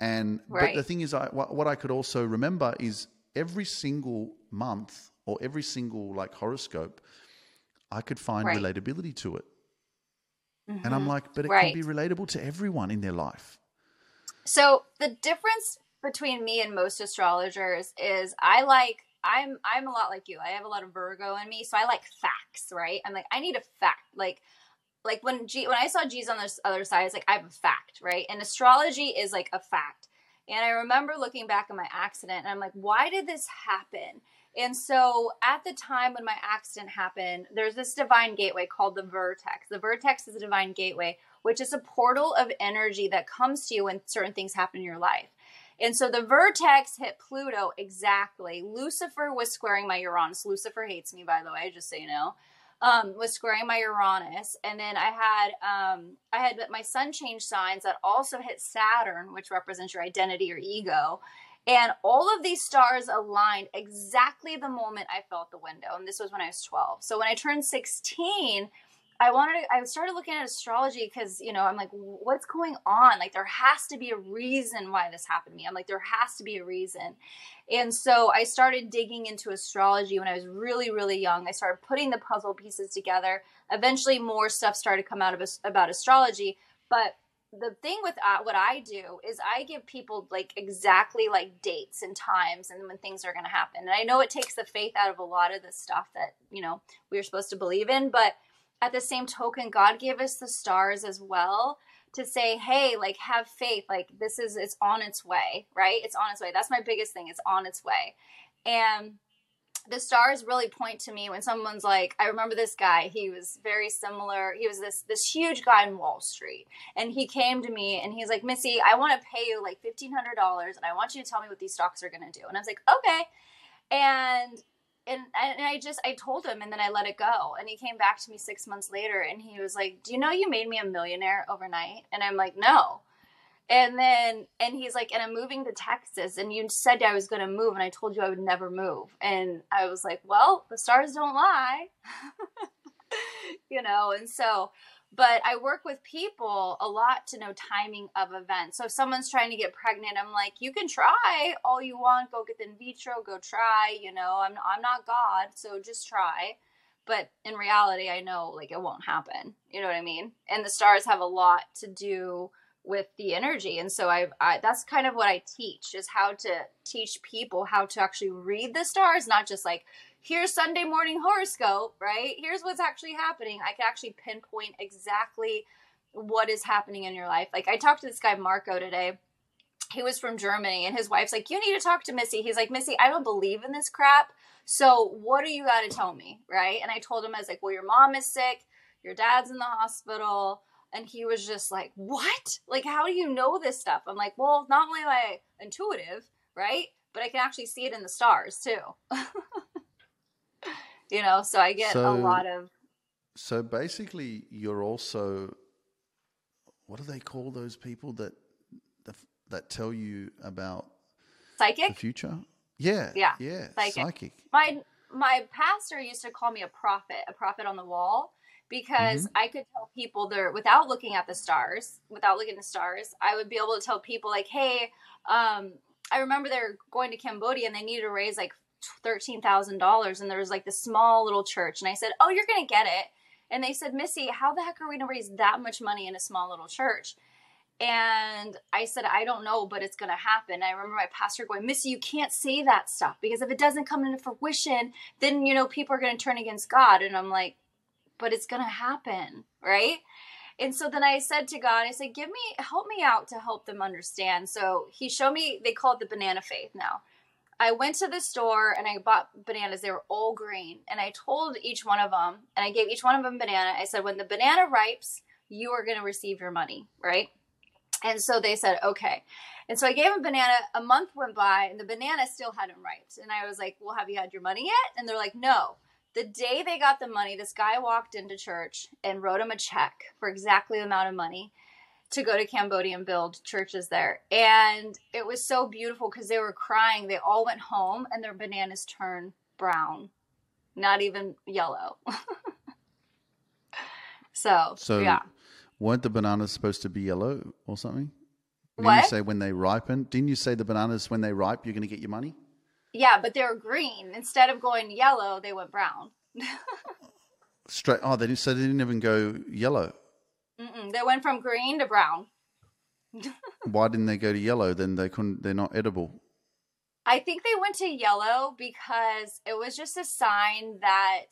and but the thing is i what, what i could also remember is every single month or every single like horoscope i could find Right. relatability to it and i'm mm-hmm. like but it Right. can be relatable to everyone in their life So the difference between me and most astrologers is I like I'm I'm a lot like you. I have a lot of Virgo in me, so I like facts, right? I'm like I need a fact. Like like when G when I saw G's on this other side, it's like I have a fact, right? And astrology is like a fact. And I remember looking back at my accident and I'm like, why did this happen? And so at the time when my accident happened, there's this divine gateway called the vertex. The vertex is a divine gateway, which is a portal of energy that comes to you when certain things happen in your life. And so the vertex hit Pluto exactly. Lucifer was squaring my Uranus. Lucifer hates me, by the way, just so you know um, was squaring my Uranus, and then I had um, I had my sun change signs that also hit Saturn, which represents your identity or ego. And all of these stars aligned exactly the moment I felt the window. And this was when I was 12. So when I turned 16, I wanted to, I started looking at astrology because, you know, I'm like, what's going on? Like, there has to be a reason why this happened to me. I'm like, there has to be a reason. And so I started digging into astrology when I was really, really young. I started putting the puzzle pieces together. Eventually, more stuff started to come out of about astrology. But the thing with uh, what I do is I give people like exactly like dates and times and when things are going to happen. And I know it takes the faith out of a lot of the stuff that, you know, we are supposed to believe in, but at the same token, God gave us the stars as well to say, hey, like have faith. Like this is it's on its way, right? It's on its way. That's my biggest thing. It's on its way. And the stars really point to me when someone's like i remember this guy he was very similar he was this this huge guy in wall street and he came to me and he's like missy i want to pay you like $1500 and i want you to tell me what these stocks are going to do and i was like okay and and and I just I told him and then I let it go. And he came back to me 6 months later and he was like, "Do you know you made me a millionaire overnight?" And I'm like, "No." And then and he's like, "And I'm moving to Texas and you said I was going to move and I told you I would never move." And I was like, "Well, the stars don't lie." [LAUGHS] you know, and so but I work with people a lot to know timing of events. So if someone's trying to get pregnant, I'm like, you can try all you want, go get the in vitro, go try, you know, I'm I'm not God, so just try. But in reality, I know like it won't happen. You know what I mean? And the stars have a lot to do with the energy and so I, I that's kind of what i teach is how to teach people how to actually read the stars not just like here's Sunday morning horoscope, right? Here's what's actually happening. I can actually pinpoint exactly what is happening in your life. Like I talked to this guy Marco today. He was from Germany and his wife's like, "You need to talk to Missy." He's like, "Missy, I don't believe in this crap. So, what do you got to tell me?" Right? And I told him I was like, "Well, your mom is sick, your dad's in the hospital." And he was just like, What? Like, how do you know this stuff? I'm like, Well, not only am I intuitive, right? But I can actually see it in the stars too. [LAUGHS] you know so i get so, a lot of so basically you're also what do they call those people that that tell you about psychic the future yeah yeah yeah psychic. psychic. my my pastor used to call me a prophet a prophet on the wall because mm-hmm. I could tell people there without looking at the stars, without looking at the stars, I would be able to tell people like, hey, um, I remember they were going to Cambodia and they needed to raise like $13,000 and there was like this small little church. And I said, Oh, you're going to get it. And they said, Missy, how the heck are we going to raise that much money in a small little church? And I said, I don't know, but it's going to happen. I remember my pastor going, Missy, you can't say that stuff because if it doesn't come into fruition, then, you know, people are going to turn against God. And I'm like, but it's going to happen, right? And so then I said to God, I said, give me, help me out to help them understand. So he showed me, they call it the banana faith now. I went to the store and I bought bananas. They were all green. And I told each one of them, and I gave each one of them a banana. I said, when the banana ripes, you are going to receive your money, right? And so they said, okay. And so I gave them a banana. A month went by and the banana still hadn't riped. And I was like, well, have you had your money yet? And they're like, no. The day they got the money, this guy walked into church and wrote him a check for exactly the amount of money to go to Cambodia and build churches there. And it was so beautiful because they were crying. They all went home and their bananas turned brown, not even yellow. [LAUGHS] so, so, yeah. Weren't the bananas supposed to be yellow or something? Didn't what? you say when they ripen? Didn't you say the bananas when they ripe you're going to get your money? Yeah, but they were green. Instead of going yellow, they went brown. [LAUGHS] Straight. Oh, they didn't. So they didn't even go yellow. Mm-mm. They went from green to brown. [LAUGHS] Why didn't they go to yellow? Then they couldn't. They're not edible. I think they went to yellow because it was just a sign that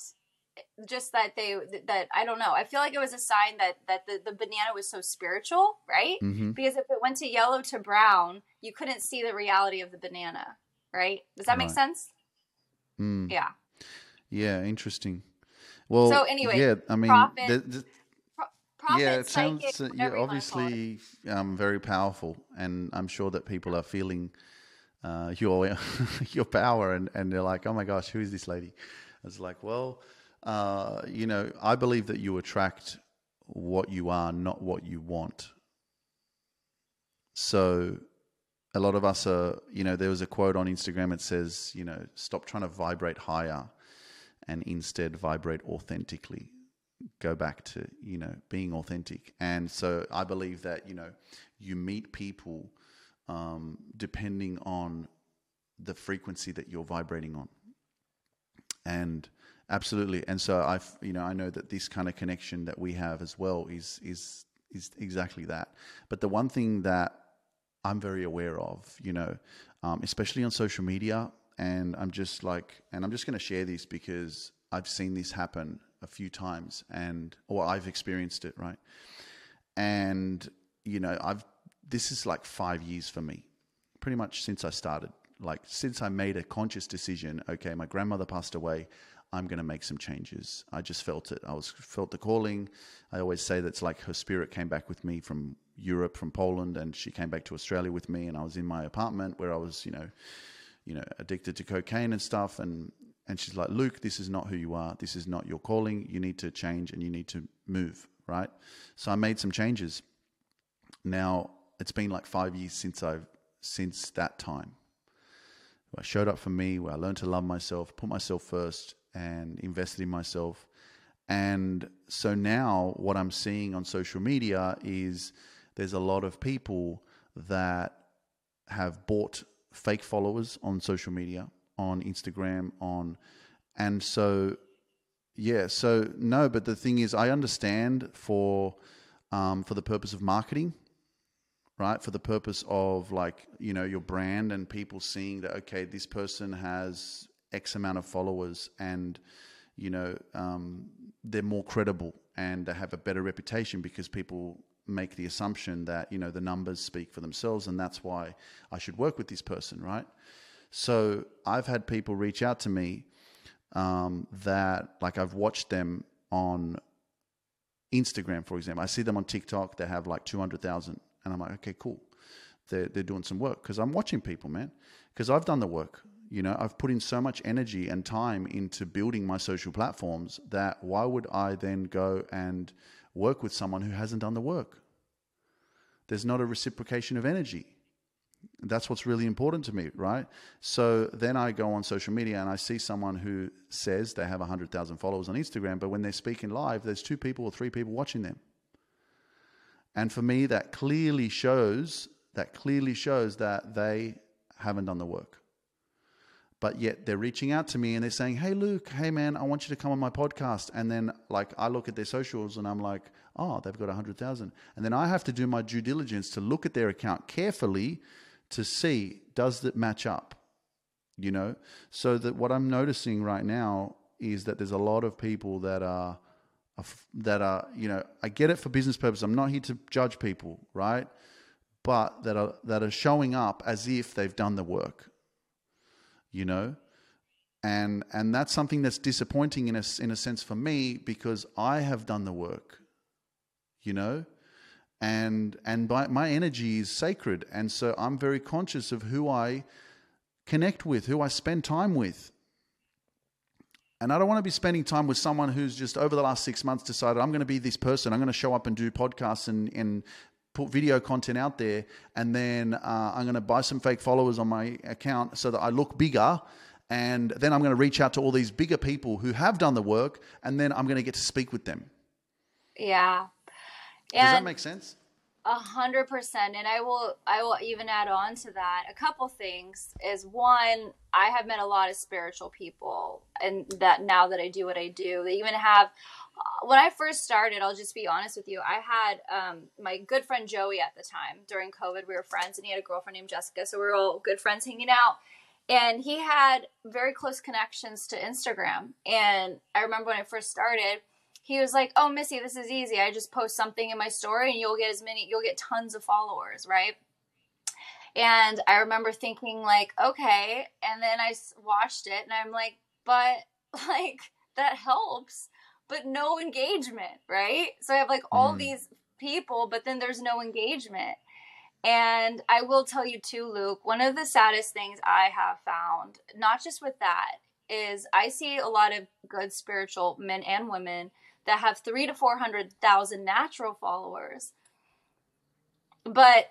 just that they that I don't know. I feel like it was a sign that that the, the banana was so spiritual, right? Mm-hmm. Because if it went to yellow to brown, you couldn't see the reality of the banana, right? Does that make sense? Mm. Yeah. Yeah, interesting. Well, So anyway, yeah, I mean, prophet, the- the- Yeah, it sounds uh, yeah, you wanna call obviously um, very powerful, and I'm sure that people are feeling uh, your [LAUGHS] your power, and, and they're like, oh my gosh, who is this lady? It's like, well, uh, you know, I believe that you attract what you are, not what you want. So, a lot of us are, you know, there was a quote on Instagram. It says, you know, stop trying to vibrate higher, and instead vibrate authentically go back to you know being authentic. And so i believe that you know you meet people um, depending on the frequency that you're vibrating on. And absolutely. And so i you know i know that this kind of connection that we have as well is is is exactly that. But the one thing that i'm very aware of you know um, especially on social media and i'm just like and i'm just going to share this because i've seen this happen a few times and or i've experienced it right? And you know i've this is like five years for me pretty much since i started. Like since i made a conscious decision okay my grandmother passed away i'm going to make some changes. I just felt it. I was felt the calling. I always say that's like her spirit came back with me from europe from poland and she came back to australia with me and i was in my apartment where i was you know you know addicted to cocaine and stuff and and she's like luke this is not who you are. This is not your calling. You need to change and you need to move right? So i made some changes. Now it's been like five years since i've since that time. I showed up for me where i learned to love myself put myself first and invested in myself. And so now what i'm seeing on social media is there's a lot of people that have bought fake followers on social media on instagram on. And so yeah so no but the thing is i understand for um, for the purpose of marketing right? For the purpose of like you know your brand and people seeing that okay this person has x amount of followers and you know um, they're more credible and they have a better reputation because people make the assumption that you know the numbers speak for themselves and that's why i should work with this person right so i've had people reach out to me um, that like i've watched them on Instagram, for example. I see them on TikTok. They have like 200,000. And I'm like, okay, cool. They're, they're doing some work because I'm watching people, man. Because I've done the work. You know, I've put in so much energy and time into building my social platforms that why would I then go and work with someone who hasn't done the work? There's not a reciprocation of energy. That's what's really important to me, right? So then I go on social media and I see someone who says they have 100,000 followers on Instagram, but when they're speaking live, there's two people or three people watching them. And for me, that clearly shows that clearly shows that they haven't done the work. But yet they're reaching out to me and they're saying, "Hey, Luke, hey man, I want you to come on my podcast." And then like I look at their socials and I'm like, "Oh, they've got 100,000." And then I have to do my due diligence to look at their account carefully to see does it match up you know? So that what i'm noticing right now is that there's a lot of people that are that are you know i get it for business purposes i'm not here to judge people right? But that are that are showing up as if they've done the work you know? And and that's something that's disappointing in a in a sense for me because i have done the work you know and and my, my energy is sacred. And so i'm very conscious of who i connect with who i spend time with. And i don't want to be spending time with someone who's just over the last six months decided i'm going to be this person. I'm going to show up and do podcasts and, and put video content out there and then uh, i'm going to buy some fake followers on my account so that i look bigger and then i'm going to reach out to all these bigger people who have done the work and then i'm going to get to speak with them. Yeah. Does that make sense a hundred percent. And I will I will even add on to that a couple things is one, I have met a lot of spiritual people and that now that I do what I do, they even have uh, when I first started, I'll just be honest with you. I had um, my good friend Joey at the time during COVID. We were friends, and he had a girlfriend named Jessica, so we were all good friends hanging out. and he had very close connections to Instagram. And I remember when I first started, he was like, "Oh, Missy, this is easy. I just post something in my story, and you'll get as many, you'll get tons of followers, right?" And I remember thinking like, "Okay," and then I watched it, and I'm like, "But [LAUGHS] like that helps." But no engagement, right? So I have like all mm. these people, but then there's no engagement. And I will tell you too, Luke, one of the saddest things I have found, not just with that, is I see a lot of good spiritual men and women that have three to 400,000 natural followers, but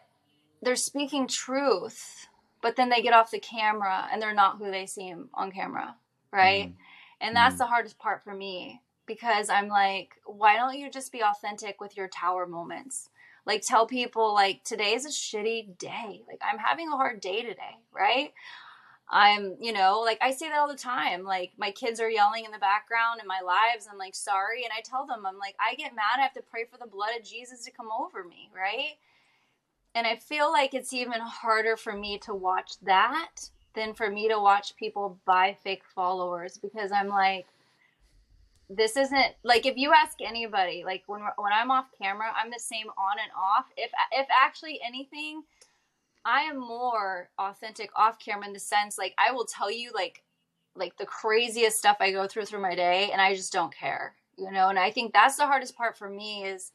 they're speaking truth, but then they get off the camera and they're not who they seem on camera, right? Mm. And that's mm. the hardest part for me because I'm like, why don't you just be authentic with your tower moments? like tell people like today is a shitty day like i'm having a hard day today right i'm you know like i say that all the time like my kids are yelling in the background in my lives i'm like sorry and i tell them i'm like i get mad i have to pray for the blood of jesus to come over me right? And i feel like it's even harder for me to watch that than for me to watch people buy fake followers because i'm like this isn't like if you ask anybody like when when I'm off camera I'm the same on and off. If if actually anything I am more authentic off camera in the sense like I will tell you like like the craziest stuff I go through through my day and I just don't care you know and I think that's the hardest part for me is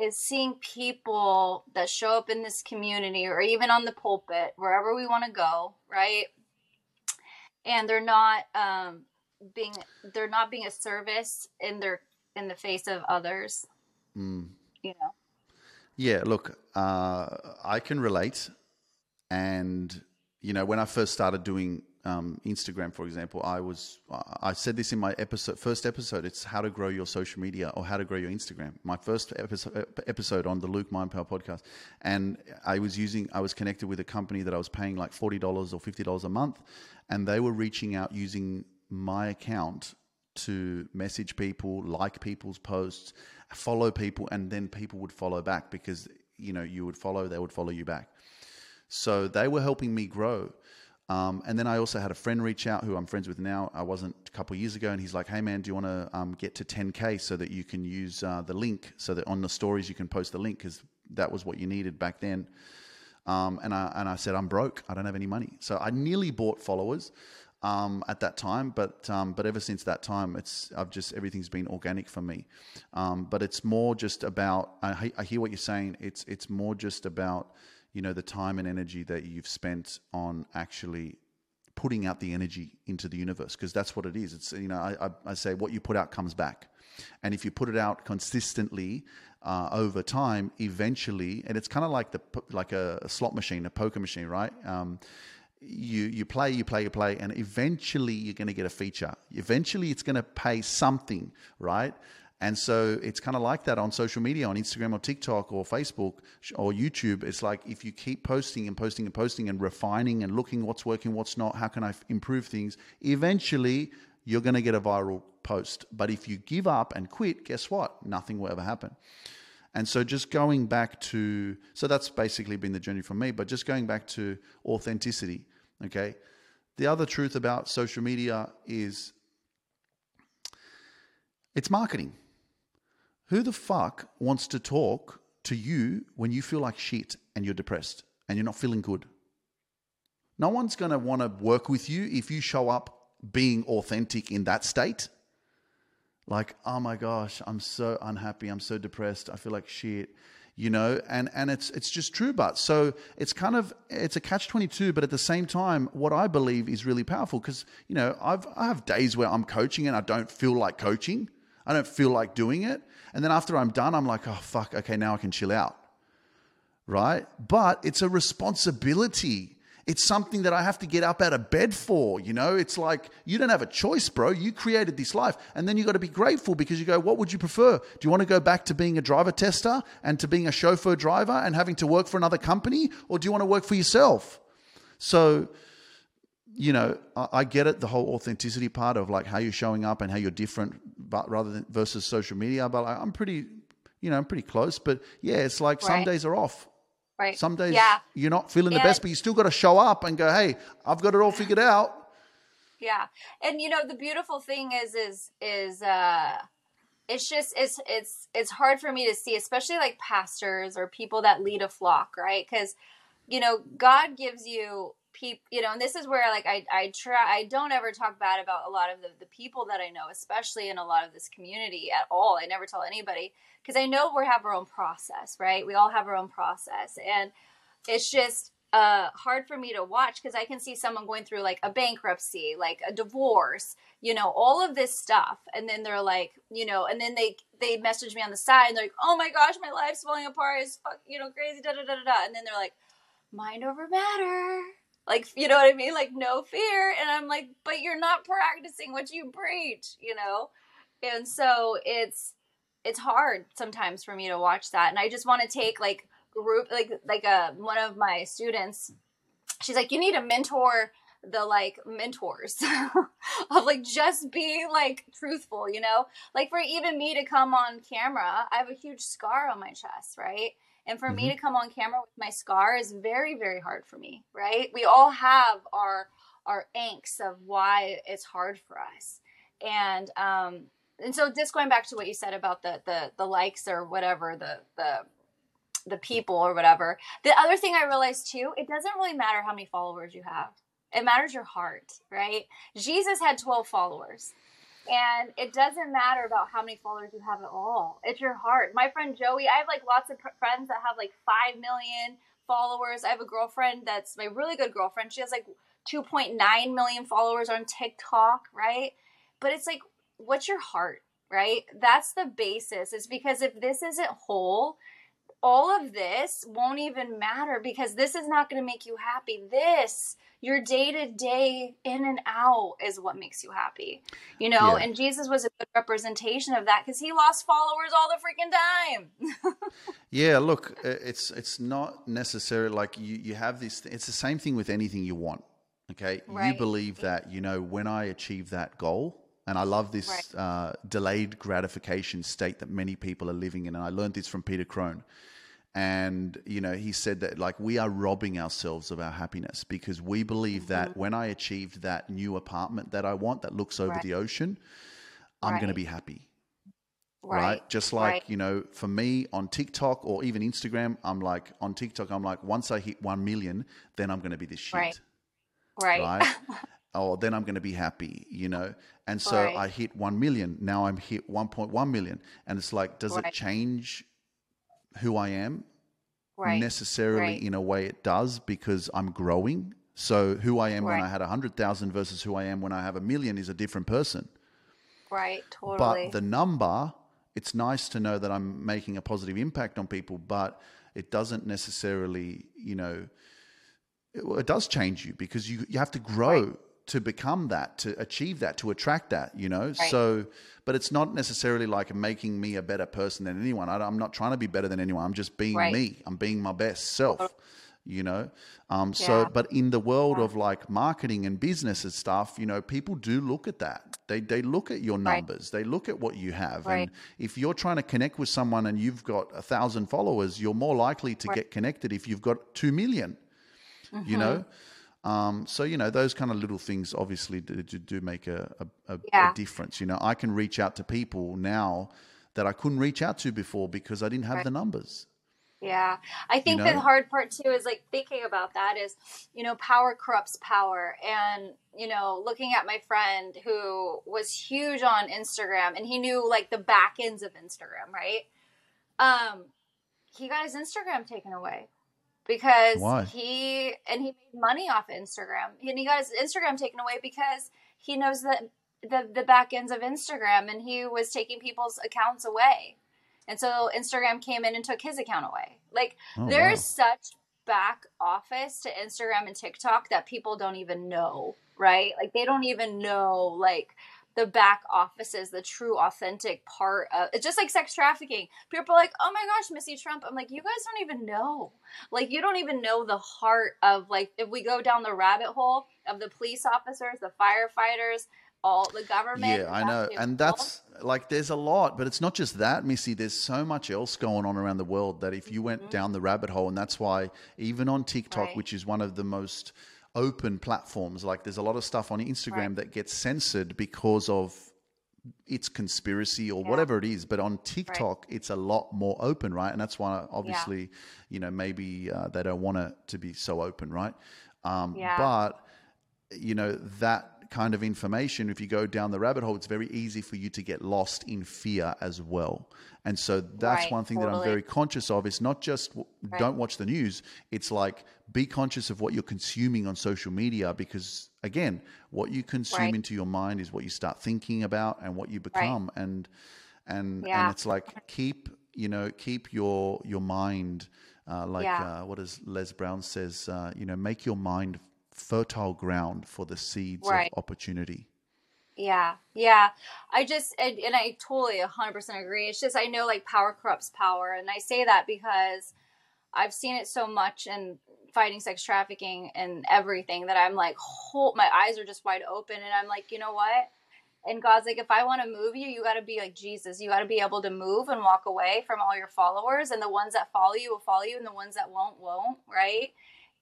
is seeing people that show up in this community or even on the pulpit wherever we want to go right and they're not um being they're not being a service in their in the face of others. Mm. You know. Yeah, look, uh, I can relate, and you know when I first started doing um, Instagram, for example, I was I said this in my episode first episode. It's how to grow your social media or how to grow your Instagram. My first episode episode on the Luke Mind Power podcast, and I was using I was connected with a company that I was paying like forty dollars or fifty dollars a month, and they were reaching out using my account to message people, like people's posts, follow people, and then people would follow back because you know you would follow, they would follow you back. So they were helping me grow. Um, and then I also had a friend reach out who I'm friends with now. I wasn't a couple years ago, and he's like, "Hey man, do you want to um, get to 10k so that you can use uh, the link so that on the stories you can post the link because that was what you needed back then." Um, and I and I said, "I'm broke. I don't have any money." So I nearly bought followers um, at that time, but um, but ever since that time, it's I've just everything's been organic for me. Um, but it's more just about I, I hear what you're saying. It's it's more just about you know the time and energy that you've spent on actually putting out the energy into the universe because that's what it is. It's you know I, I, say what you put out comes back, and if you put it out consistently uh, over time, eventually, and it's kind of like the like a, slot machine, a poker machine, right? Um, you you play, you play, you play, and eventually you're going to get a feature. Eventually, it's going to pay something, right? And so it's kind of like that on social media, on Instagram or TikTok or Facebook or YouTube. It's like if you keep posting and posting and posting and refining and looking what's working, what's not, how can I improve things, eventually you're going to get a viral post. But if you give up and quit, guess what? Nothing will ever happen. And so just going back to, so that's basically been the journey for me, but just going back to authenticity. Okay. The other truth about social media is it's marketing. Who the fuck wants to talk to you when you feel like shit and you're depressed and you're not feeling good? No one's going to want to work with you if you show up being authentic in that state. Like, oh my gosh, I'm so unhappy, I'm so depressed, I feel like shit you know, and, and it's, it's just true, but so it's kind of, it's a catch 22, but at the same time, what I believe is really powerful because, you know, I've, I have days where I'm coaching and I don't feel like coaching. I don't feel like doing it. And then after I'm done, I'm like, oh, fuck, okay, now I can chill out. Right. But it's a responsibility it's something that I have to get up out of bed for. You know, it's like you don't have a choice, bro. You created this life. And then you got to be grateful because you go, what would you prefer? Do you want to go back to being a driver tester and to being a chauffeur driver and having to work for another company? Or do you want to work for yourself? So, you know, I, I get it, the whole authenticity part of like how you're showing up and how you're different, but rather than versus social media. But I'm pretty, you know, I'm pretty close. But yeah, it's like right. some days are off Right. Some days Yeah. you're not feeling the And- best, but you still got to show up and go, "Hey, I've got it all figured out." Yeah. And you know, the beautiful thing is is is uh it's just it's it's it's hard for me to see, especially like pastors or people that lead a flock, right? Cuz you know, God gives you people, you know, and this is where like I I try I don't ever talk bad about a lot of the the people that I know, especially in a lot of this community at all. I never tell anybody because I know we have our own process, right? We all have our own process. And it's just uh, hard for me to watch because I can see someone going through like a bankruptcy, like a divorce, you know, all of this stuff, and then they're like, you know, and then they they message me on the side and they're like, oh my gosh, my life's falling apart, it's fuck, you know, crazy, da da da da. And then they're like, mind over matter, like you know what I mean, like no fear, and I'm like, but you're not practicing what you preach, you know, and so it's it's hard sometimes for me to watch that, and I just want to take like group like like a one of my students she's like you need to mentor the like mentors [LAUGHS] of like just be like truthful you know? Like for even me to come on camera i have a huge scar on my chest right and for me to come on camera with my scar is very very hard for me right we all have our our angst of why it's hard for us and um and so just going back to what you said about the the the likes or whatever the the the people or whatever. The other thing I realized too, it doesn't really matter how many followers you have. It matters your heart, right? Jesus had 12 followers. And it doesn't matter about how many followers you have at all. It's your heart. My friend Joey, I have like lots of pr- friends that have like 5 million followers. I have a girlfriend that's my really good girlfriend. She has like 2.9 million followers on TikTok, right? But it's like, what's your heart, right? That's the basis. Is because if this isn't whole, all of this won't even matter because this is not going to make you happy. This, your day to day in and out, is what makes you happy. You know, Yeah. and Jesus was a good representation of that because he lost followers all the freaking time. [LAUGHS] Yeah, look, it's it's not necessarily like you you have this. It's the same thing with anything you want. Okay, you believe that you know when I achieve that goal, and I love this Right. uh, delayed gratification state that many people are living in, and I learned this from Peter Crone. And you know, he said that like we are robbing ourselves of our happiness because we believe that when I achieved that new apartment that I want that looks over Right. the ocean, I'm going to be happy right? Just like, right. you know, for me on TikTok or even Instagram, I'm like, on TikTok, I'm like, once I hit 1 million, then I'm going to be this shit, Right. right. right? [LAUGHS] or then I'm going to be happy, you know? And so Right. I hit 1 million. Now I'm hit 1.1 million. And it's like, does Right. it change who I am? right. Necessarily in a way it does because I'm growing. So who I am when I had 100,000 versus who I am when I have a million is a different person. right. Totally. But the number, it's nice to know that I'm making a positive impact on people, but it doesn't necessarily, you know, it, it does change you because you, you have to grow to become that, to achieve that, to attract that, you know? Right. So, but it's not necessarily like making me a better person than anyone. I, I'm not trying to be better than anyone. I'm just being Right. me. I'm being my best self. You know, um, so but in the world of like marketing and business and stuff, you know, people do look at that. They they look at your Right. numbers. They look at what you have. Right. And if you're trying to connect with someone and you've got a thousand followers, you're more likely to get connected if you've got two million, You know. Um, so you know those kind of little things obviously do, do, make a, a, a, Yeah. a difference. You know, I can reach out to people now that I couldn't reach out to before because I didn't have Right. the numbers. Yeah. I think know? the hard part too is like thinking about that is, you know, power corrupts power. And, you know, looking at my friend who was huge on Instagram and he knew like the back ends of Instagram, right? Um, he got his Instagram taken away because Why? he and he made money off Instagram. And he got his Instagram taken away because he knows that the the back ends of Instagram and he was taking people's accounts away. And so Instagram came in and took his account away. Like Oh, there's wow. such back office to Instagram and TikTok that people don't even know, right? Like they don't even know like the back offices, the true authentic part of it's just like sex trafficking. People are like, oh my gosh, Missy Trump. I'm like, you guys don't even know. Like you don't even know the heart of like if we go down the rabbit hole of the police officers, the firefighters, all the government. Yeah, I know. And that's like there's a lot, but it's not just that, Missy. There's so much else going on around the world that if you went mm-hmm. down the rabbit hole, and that's why even on TikTok, right. which is one of the most open platforms, like there's a lot of stuff on Instagram right. that gets censored because of its conspiracy or yeah. whatever it is. But on TikTok, right. it's a lot more open, right? And that's why, obviously, yeah. you know, maybe uh, they don't want it to be so open, right? Um, yeah. But you know that kind of information, if you go down the rabbit hole, it's very easy for you to get lost in fear as well. And so that's right, one thing totally. that I'm very conscious of. It's not just right. don't watch the news. It's like be conscious of what you're consuming on social media because again, what you consume right. into your mind is what you start thinking about and what you become. And and yeah. and it's like keep you know keep your your mind uh, like yeah. uh, what does Les Brown says uh, you know make your mind fertile ground for the seeds right. of opportunity. Yeah, yeah. I just and, and I totally 100% agree. It's just I know like power corrupts power, and I say that because I've seen it so much in fighting sex trafficking and everything that I'm like, whole, my eyes are just wide open, and I'm like, you know what? And God's like, if I want to move you, you got to be like Jesus. You got to be able to move and walk away from all your followers, and the ones that follow you will follow you, and the ones that won't won't, right?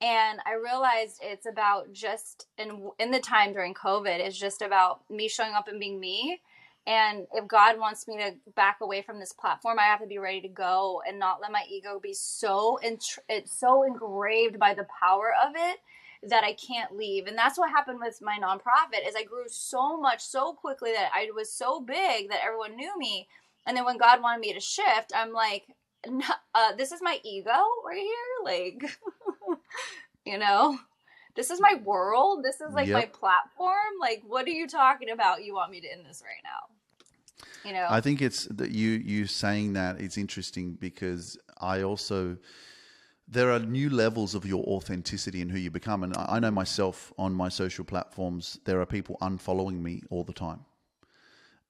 And i realized it's about just in in the time during covid it's just about me showing up and being me. And if god wants me to back away from this platform i have to be ready to go and not let my ego be so it's so engraved by the power of it that i can't leave. And that's what happened with my nonprofit is i grew so much so quickly that i was so big that everyone knew me. And then when god wanted me to shift i'm like uh, this is my ego right here? Like [LAUGHS] [LAUGHS] you know? This is my world. This is like yep. my platform. Like what are you talking about? You want me to end this right now. You know? I think it's that you you saying that it's interesting because i also there are new levels of your authenticity and who you become. And i know myself on my social platforms there are people unfollowing me all the time.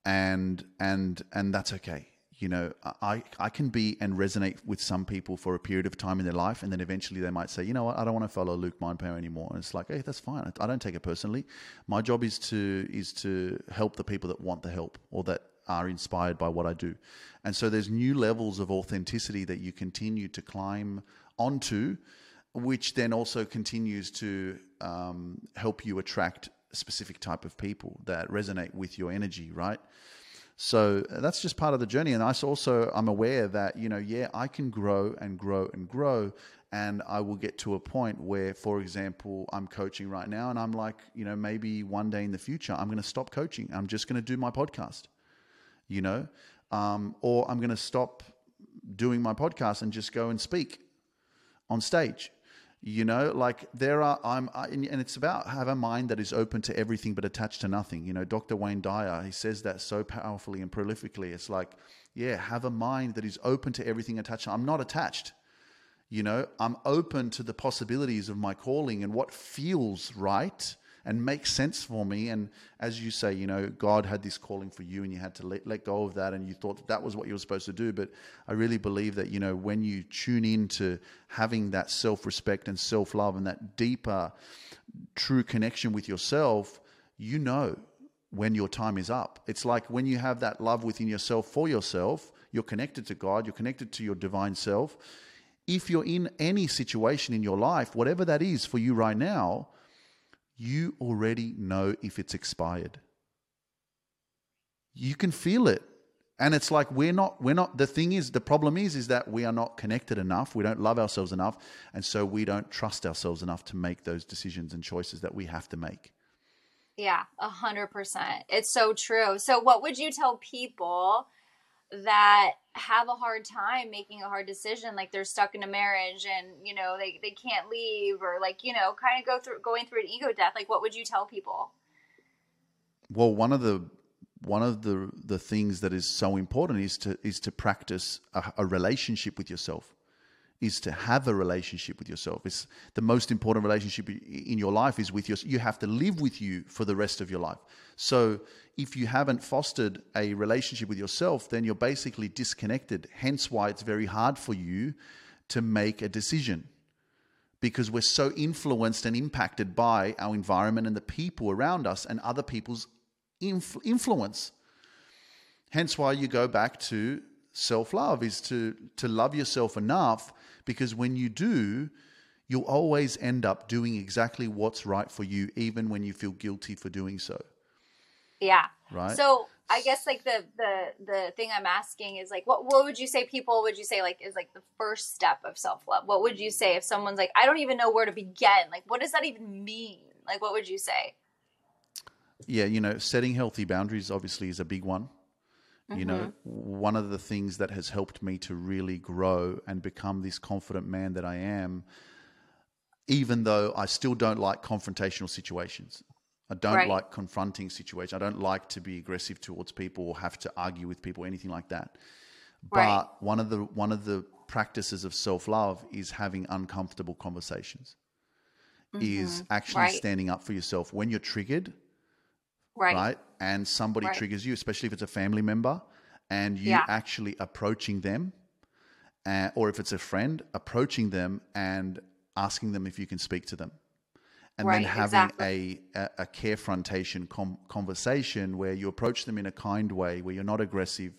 And and and that's okay you know, I, I can be and resonate with some people for a period of time in their life, and then eventually they might say, you know what, I don't want to follow Luke Mindpower anymore. And it's like, hey, that's fine. I don't take it personally. My job is to is to help the people that want the help or that are inspired by what I do. And so there's new levels of authenticity that you continue to climb onto, which then also continues to um, help you attract a specific type of people that resonate with your energy, right? So uh, that's just part of the journey. And I also I'm aware that you know yeah I can grow and grow and grow, and I will get to a point where, for example, I'm coaching right now, and I'm like you know maybe one day in the future I'm going to stop coaching. I'm just going to do my podcast, you know, um, or I'm going to stop doing my podcast and just go and speak on stage you know, like there are, I'm, I, and it's about have a mind that is open to everything but attached to nothing. You know, Dr. Wayne Dyer, he says that so powerfully and prolifically. It's like, yeah, have a mind that is open to everything attached. I'm not attached. You know, I'm open to the possibilities of my calling and what feels right and makes sense for me. And as you say, you know, God had this calling for you and you had to let, let go of that and you thought that, that was what you were supposed to do. But I really believe that, you know, when you tune into having that self respect and self love and that deeper, true connection with yourself, you know when your time is up. It's like when you have that love within yourself for yourself, you're connected to God, you're connected to your divine self. If you're in any situation in your life, whatever that is for you right now, you already know if it's expired. You can feel it. And it's like we're not we're not the thing is the problem is is that we are not connected enough. We don't love ourselves enough and so we don't trust ourselves enough to make those decisions and choices that we have to make. Yeah, a hundred percent. It's so true. So what would you tell people that have a hard time making a hard decision like they're stuck in a marriage and you know they, they can't leave or like you know kind of go through going through an ego death like what would you tell people? Well one of the one of the the things that is so important is to is to practice a, a relationship with yourself is to have a relationship with yourself. It's the most important relationship in your life is with your. You have to live with you for the rest of your life. So if you haven't fostered a relationship with yourself, then you're basically disconnected. Hence why it's very hard for you to make a decision because we're so influenced and impacted by our environment and the people around us and other people's inf- influence. Hence why you go back to self love is to to love yourself enough because when you do, you'll always end up doing exactly what's right for you, even when you feel guilty for doing so. Yeah. Right. So I guess like the the the thing I'm asking is like what what would you say people would you say like is like the first step of self love? What would you say if someone's like I don't even know where to begin? Like what does that even mean? Like what would you say? Yeah, you know, setting healthy boundaries obviously is a big one. You know, Mm-hmm. one of the things that has helped me to really grow and become this confident man that I am, even though I still don't like confrontational situations. I don't Right. like confronting situations. I don't like to be aggressive towards people or have to argue with people, anything like that. But Right. one of the one of the practices of self love is having uncomfortable conversations. Is actually Mm-hmm. Right. standing up for yourself when you're triggered Right. right? And somebody Right. triggers you, especially if it's a family member, and you Yeah. actually approaching them, uh, or if it's a friend, approaching them and asking them if you can speak to them. And Right, then having exactly. a, a, a carefrontation com- conversation where you approach them in a kind way, where you're not aggressive,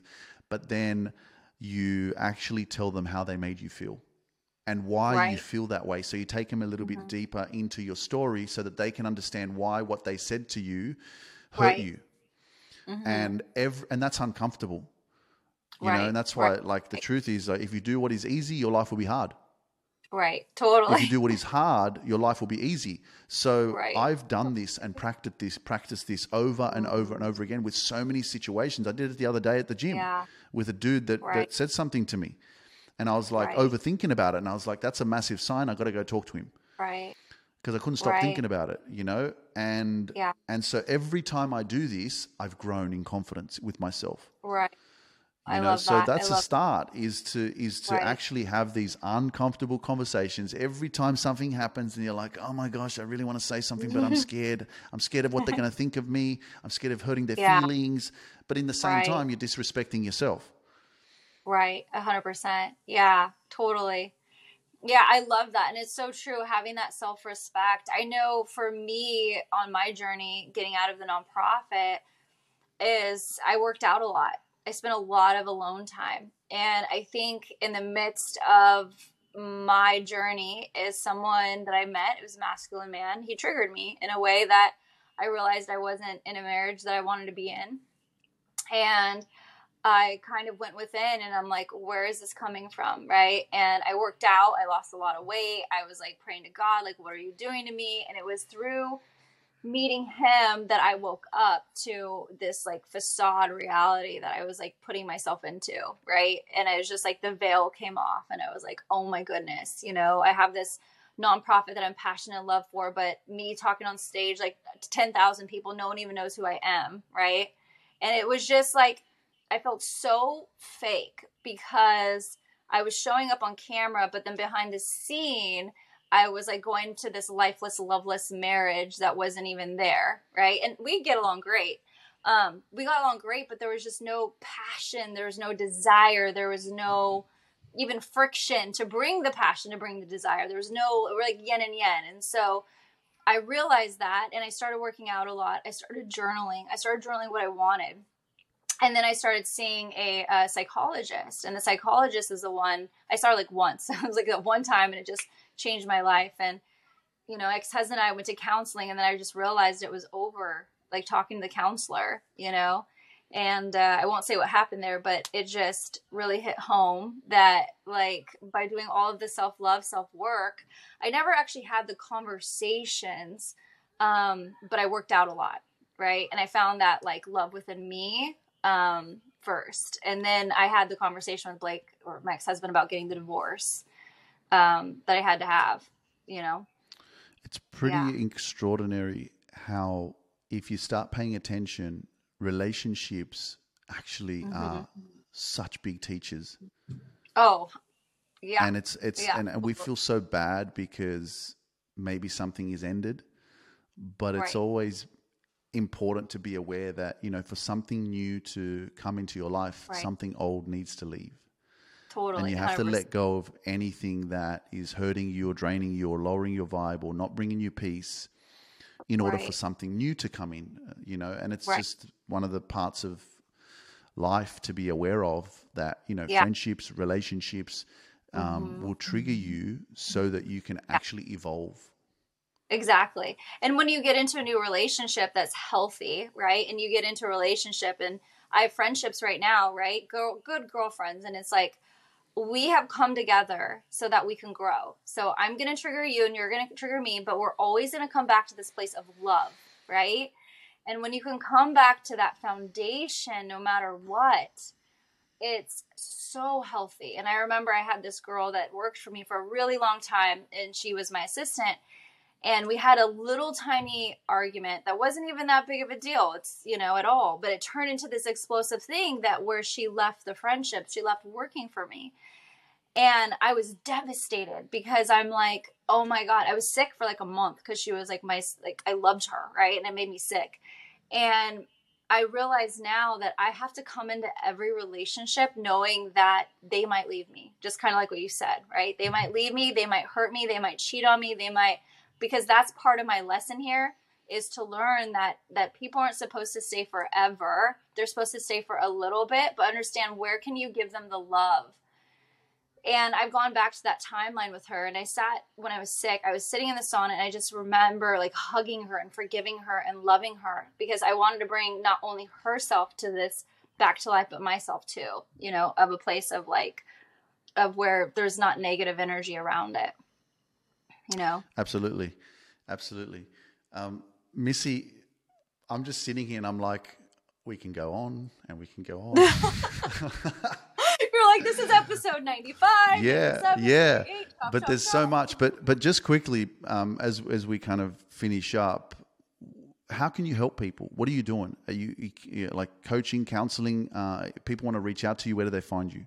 but then you actually tell them how they made you feel and why you Right. Mm-hmm. feel that way. So you take them a little bit deeper into your story so that they can understand why what they said to you hurt Right. you. Mm-hmm. And every, and that's uncomfortable. You know, and that's why Right. like the truth is like if you do what is easy, your life will be hard. Right. Totally. If you do what is hard, your life will be easy. So [LAUGHS] Right. I've done this and practiced this, practiced this over and mm-hmm. over and over again with so many situations. I did it the other day at the gym Yeah. with a dude that, that said something to me. And I was like Right. overthinking about it. And I was like, that's a massive sign. I got to go talk to him Right. Because I couldn't stop Right. thinking about it, you know? And Yeah. and so every time I do this, I've grown in confidence with myself. Right. You I know, so that. that's I a start is to is to Right. actually have these uncomfortable conversations every time something happens and you're like, "Oh my gosh, I really want to say something but I'm [LAUGHS] scared. I'm scared of what they're going to think of me. I'm scared of hurting their Yeah. feelings." But in the same Right. time, you're disrespecting yourself. Right, a hundred percent. Yeah, totally. Yeah, I love that. And it's so true having that self respect. I know for me on my journey getting out of the nonprofit is I worked out a lot. I spent a lot of alone time. And I think in the midst of my journey is someone that I met, it was a masculine man. He triggered me in a way that I realized I wasn't in a marriage that I wanted to be in. And I kind of went within and I'm like, where is this coming from? Right. And I worked out. I lost a lot of weight. I was like praying to God, like, what are you doing to me? And it was through meeting him that I woke up to this like facade reality that I was like putting myself into. Right. And it was just like the veil came off and I was like, oh my goodness, you know, I have this nonprofit that I'm passionate and love for, but me talking on stage, like 10,000 people, no one even knows who I am. Right. And it was just like, I felt so fake because I was showing up on camera, but then behind the scene, I was like going to this lifeless, loveless marriage that wasn't even there, right? And we get along great. Um, we got along great, but there was just no passion, there was no desire, there was no even friction to bring the passion, to bring the desire. There was no we're like yin and yen. And so I realized that and I started working out a lot. I started journaling. I started journaling what I wanted and then I started seeing a, a, psychologist, and the psychologist is the one I saw like once. [LAUGHS] it was like at one time, and it just changed my life. And you know, ex husband and I went to counseling, and then I just realized it was over. Like talking to the counselor, you know, and uh, I won't say what happened there, but it just really hit home that like by doing all of the self love, self work, I never actually had the conversations, um, but I worked out a lot, right? And I found that like love within me um, first. And then I had the conversation with Blake or my ex husband about getting the divorce um, that I had to have, you know? It's pretty Yeah. extraordinary how, if you start paying attention, relationships actually Mm-hmm. are such big teachers. Oh, yeah. And it's it's Yeah. and, and we feel so bad because maybe something is ended, but it's always important to be aware that you know for something new to come into your life, Right. something old needs to leave. totally. and you have to 100%. let go of anything that is hurting you or draining you or lowering your vibe or not bringing you peace in order Right. for something new to come in, uh, you know, and it's Right. just one of the parts of life to be aware of that, you know, Yeah. Mm-hmm. friendships, relationships um, will trigger you so that you can actually evolve. Exactly. And when you get into a new relationship that's healthy, right? And you get into a relationship and I have friendships right now, right? Girl, good girlfriends and it's like we have come together so that we can grow. So I'm going to trigger you and you're going to trigger me, but we're always going to come back to this place of love, right? And when you can come back to that foundation no matter what, it's so healthy. And I remember I had this girl that worked for me for a really long time and she was my assistant and we had a little tiny argument that wasn't even that big of a deal it's you know at all but it turned into this explosive thing that where she left the friendship she left working for me. And i was devastated because i'm like oh my god i was sick for like a month because she was like my like i loved her right? And it made me sick. And i realize now that i have to come into every relationship knowing that they might leave me just kind of like what you said right? They might leave me they might hurt me they might cheat on me they might because that's part of my lesson here is to learn that that people aren't supposed to stay forever. They're supposed to stay for a little bit but understand where can you give them the love? And i've gone back to that timeline with her and i sat when i was sick i was sitting in the sauna and i just remember like hugging her and forgiving her and loving her because i wanted to bring not only herself to this back to life but myself too you know of a place of like of where there's not negative energy around it you know Absolutely, absolutely. Um, Missy, I'm just sitting here and I'm like, we can go on and we can go on. [LAUGHS] You're like, this is episode 95. yeah, 97, yeah. 98, chop, But chop, there's so much. But but just quickly, um, as as we kind of finish up, how can you help people? What are you doing? Are you, you you- like coaching, counseling? Uh, people want to reach out to you. Where do they find you?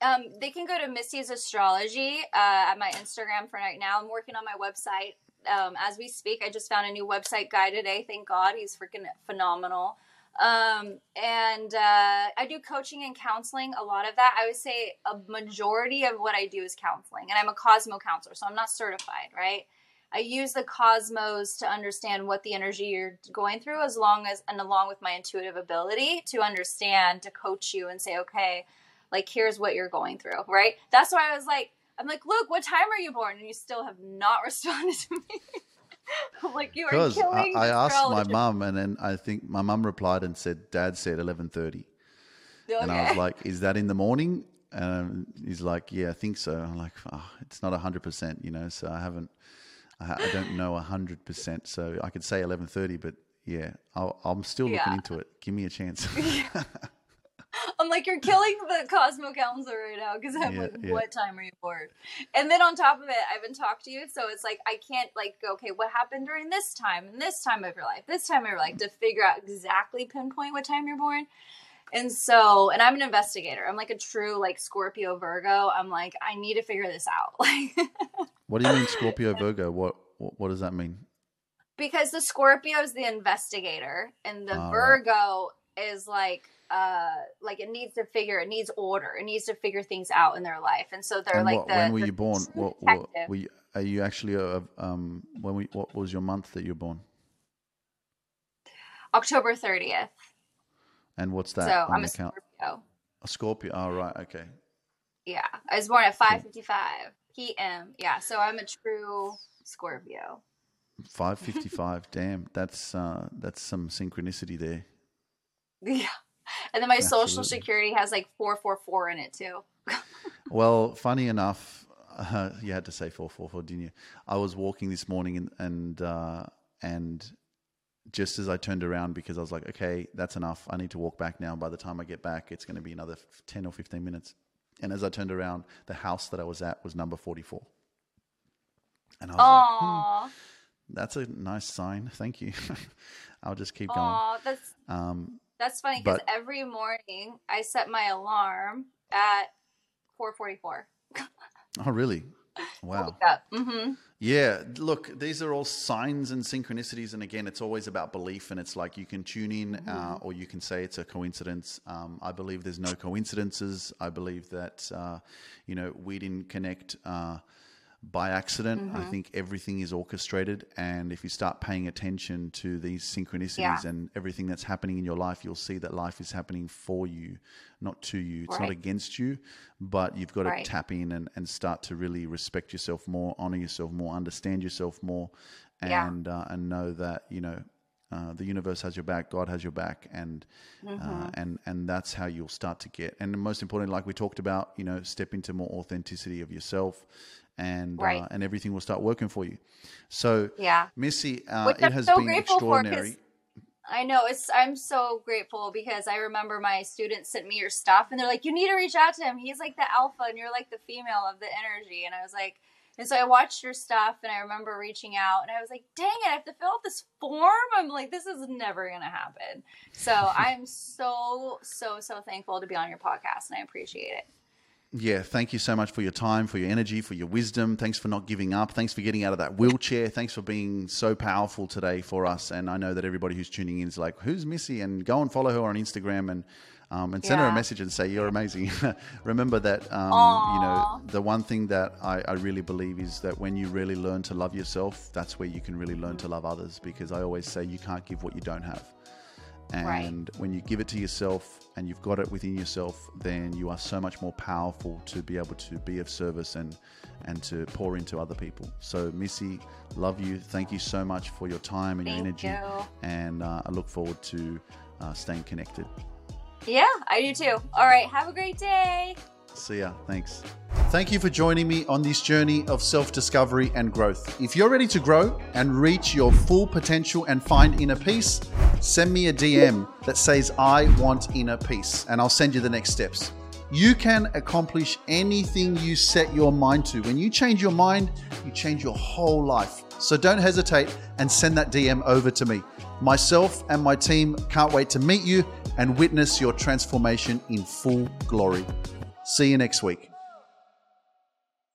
Um, they can go to Missy's Astrology uh, at my Instagram for right now. I'm working on my website um, as we speak. I just found a new website guy today. Thank God, he's freaking phenomenal. Um, and uh, I do coaching and counseling. A lot of that, I would say, a majority of what I do is counseling. And I'm a Cosmo counselor, so I'm not certified, right? I use the cosmos to understand what the energy you're going through, as long as and along with my intuitive ability to understand, to coach you and say, okay, like here's what you're going through, right? That's why I was like, I'm like, Luke, what time are you born? And you still have not [LAUGHS] responded to me. I'm like, you are Because I. I asked my astrology." mum, and then I think my mum replied and said, "Dad said 11:30," and I was like, "Is that in the morning?" And he's like, "Yeah, I think so." I'm like, oh, "It's not hundred percent, you know." So I haven't, I, I don't know hundred percent. So I could say 11:30, but yeah, I'll, I'm still looking Yeah. into it. Give me a chance. [LAUGHS] [LAUGHS] [LAUGHS] I'm like, you're killing the Cosmo counselor right now because I'm Yeah, like, yeah. what time are you born? And then on top of it, I haven't talked to you, so it's like I can't like, go, okay, what happened during this time and this time of your life, this time of your life, to figure out exactly pinpoint what time you're born. And so, and I'm an investigator. I'm like a true like Scorpio Virgo. I'm like, I need to figure this out, like. [LAUGHS] what do you mean, Scorpio Virgo? What, what what does that mean? because the Scorpio is the investigator and the ah, right. Virgo is like uh like it needs to figure it needs order it needs to figure things out in their life and so they're and like what, the, when were the you born? What, what were you, are you actually a, um when we what was your month that you were born? October 30th And what's that? so on I'm a? Scorpio A Scorpio. Oh, right. Okay. yeah I was born at 5:55 p.m. yeah so I'm a true Scorpio Five fifty five. Damn, that's uh, that's some synchronicity there. [LAUGHS] yeah [LAUGHS] and then my social security has like 444 in it too [LAUGHS] Well, funny enough, uh, [LAUGHS] you had to say four four four, didn't you? I was walking this morning and and uh, and just as I turned around because I was like, okay, that's enough. I need to walk back now. By the time I get back, it's going to be another ten or fifteen minutes. And as I turned around, the house that I was at was number forty four. And I was like, hmm, that's a nice sign. Thank you. I'll just keep going. That's Um, That's funny because every morning I set my alarm at 4:44. [LAUGHS] oh, really? Wow. Mm-hmm. Yeah, look, these are all signs and synchronicities, and again, it's always about belief, and it's like you can tune in, uh, or you can say it's a coincidence. Um, I believe there's no coincidences. I believe that uh, you know we didn't connect uh, by accident. Mm-hmm. I think everything is orchestrated. And if you start paying attention to these synchronicities yeah. and everything that's happening in your life, you'll see that life is happening for you, not to you. It's right. not against you, but you've got right. to tap in and, and start to really respect yourself more, honor yourself more, understand yourself more, and yeah. uh, and know that you know uh, the universe has your back, God has your back, and uh, mm-hmm. uh, and and that's how you'll start to get. And most importantly, like we talked about, you know, step into more authenticity of yourself, and uh, right. uh, and everything will start working for you. So yeah, Missy, uh, it has so been extraordinary. I know it's. I'm so grateful because I remember my students sent me your stuff, and they're like, "You need to reach out to him. He's like the alpha, and you're like the female of the energy." And I was like, and so I watched your stuff, and I remember reaching out, and I was like, "Dang it! I have to fill out this form." I'm like, "This is never gonna happen." So I'm so so so thankful to be on your podcast, and I appreciate it. Yeah, thank you so much for your time, for your energy, for your wisdom. Thanks for not giving up. Thanks for getting out of that wheelchair. Thanks for being so powerful today for us. And I know that everybody who's tuning in is like, who's Missy? And go and follow her on Instagram and um, and send yeah. her a message and say you're amazing. [LAUGHS] Remember that um, you know the one thing that I, I, really believe is that when you really learn to love yourself, that's where you can really learn to love others. Because I always say you can't give what you don't have. And right. when you give it to yourself and you've got it within yourself, then you are so much more powerful to be able to be of service and and to pour into other people. So, Missy, love you. Thank you so much for your time and Thank your energy. You. And uh, I look forward to uh, staying connected. Yeah, I do too. All right, have a great day. See ya. Thanks. Thank you for joining me on this journey of self discovery and growth. If you're ready to grow and reach your full potential and find inner peace, send me a DM that says, I want inner peace, and I'll send you the next steps. You can accomplish anything you set your mind to. When you change your mind, you change your whole life. So don't hesitate and send that DM over to me. Myself and my team can't wait to meet you and witness your transformation in full glory. See you next week.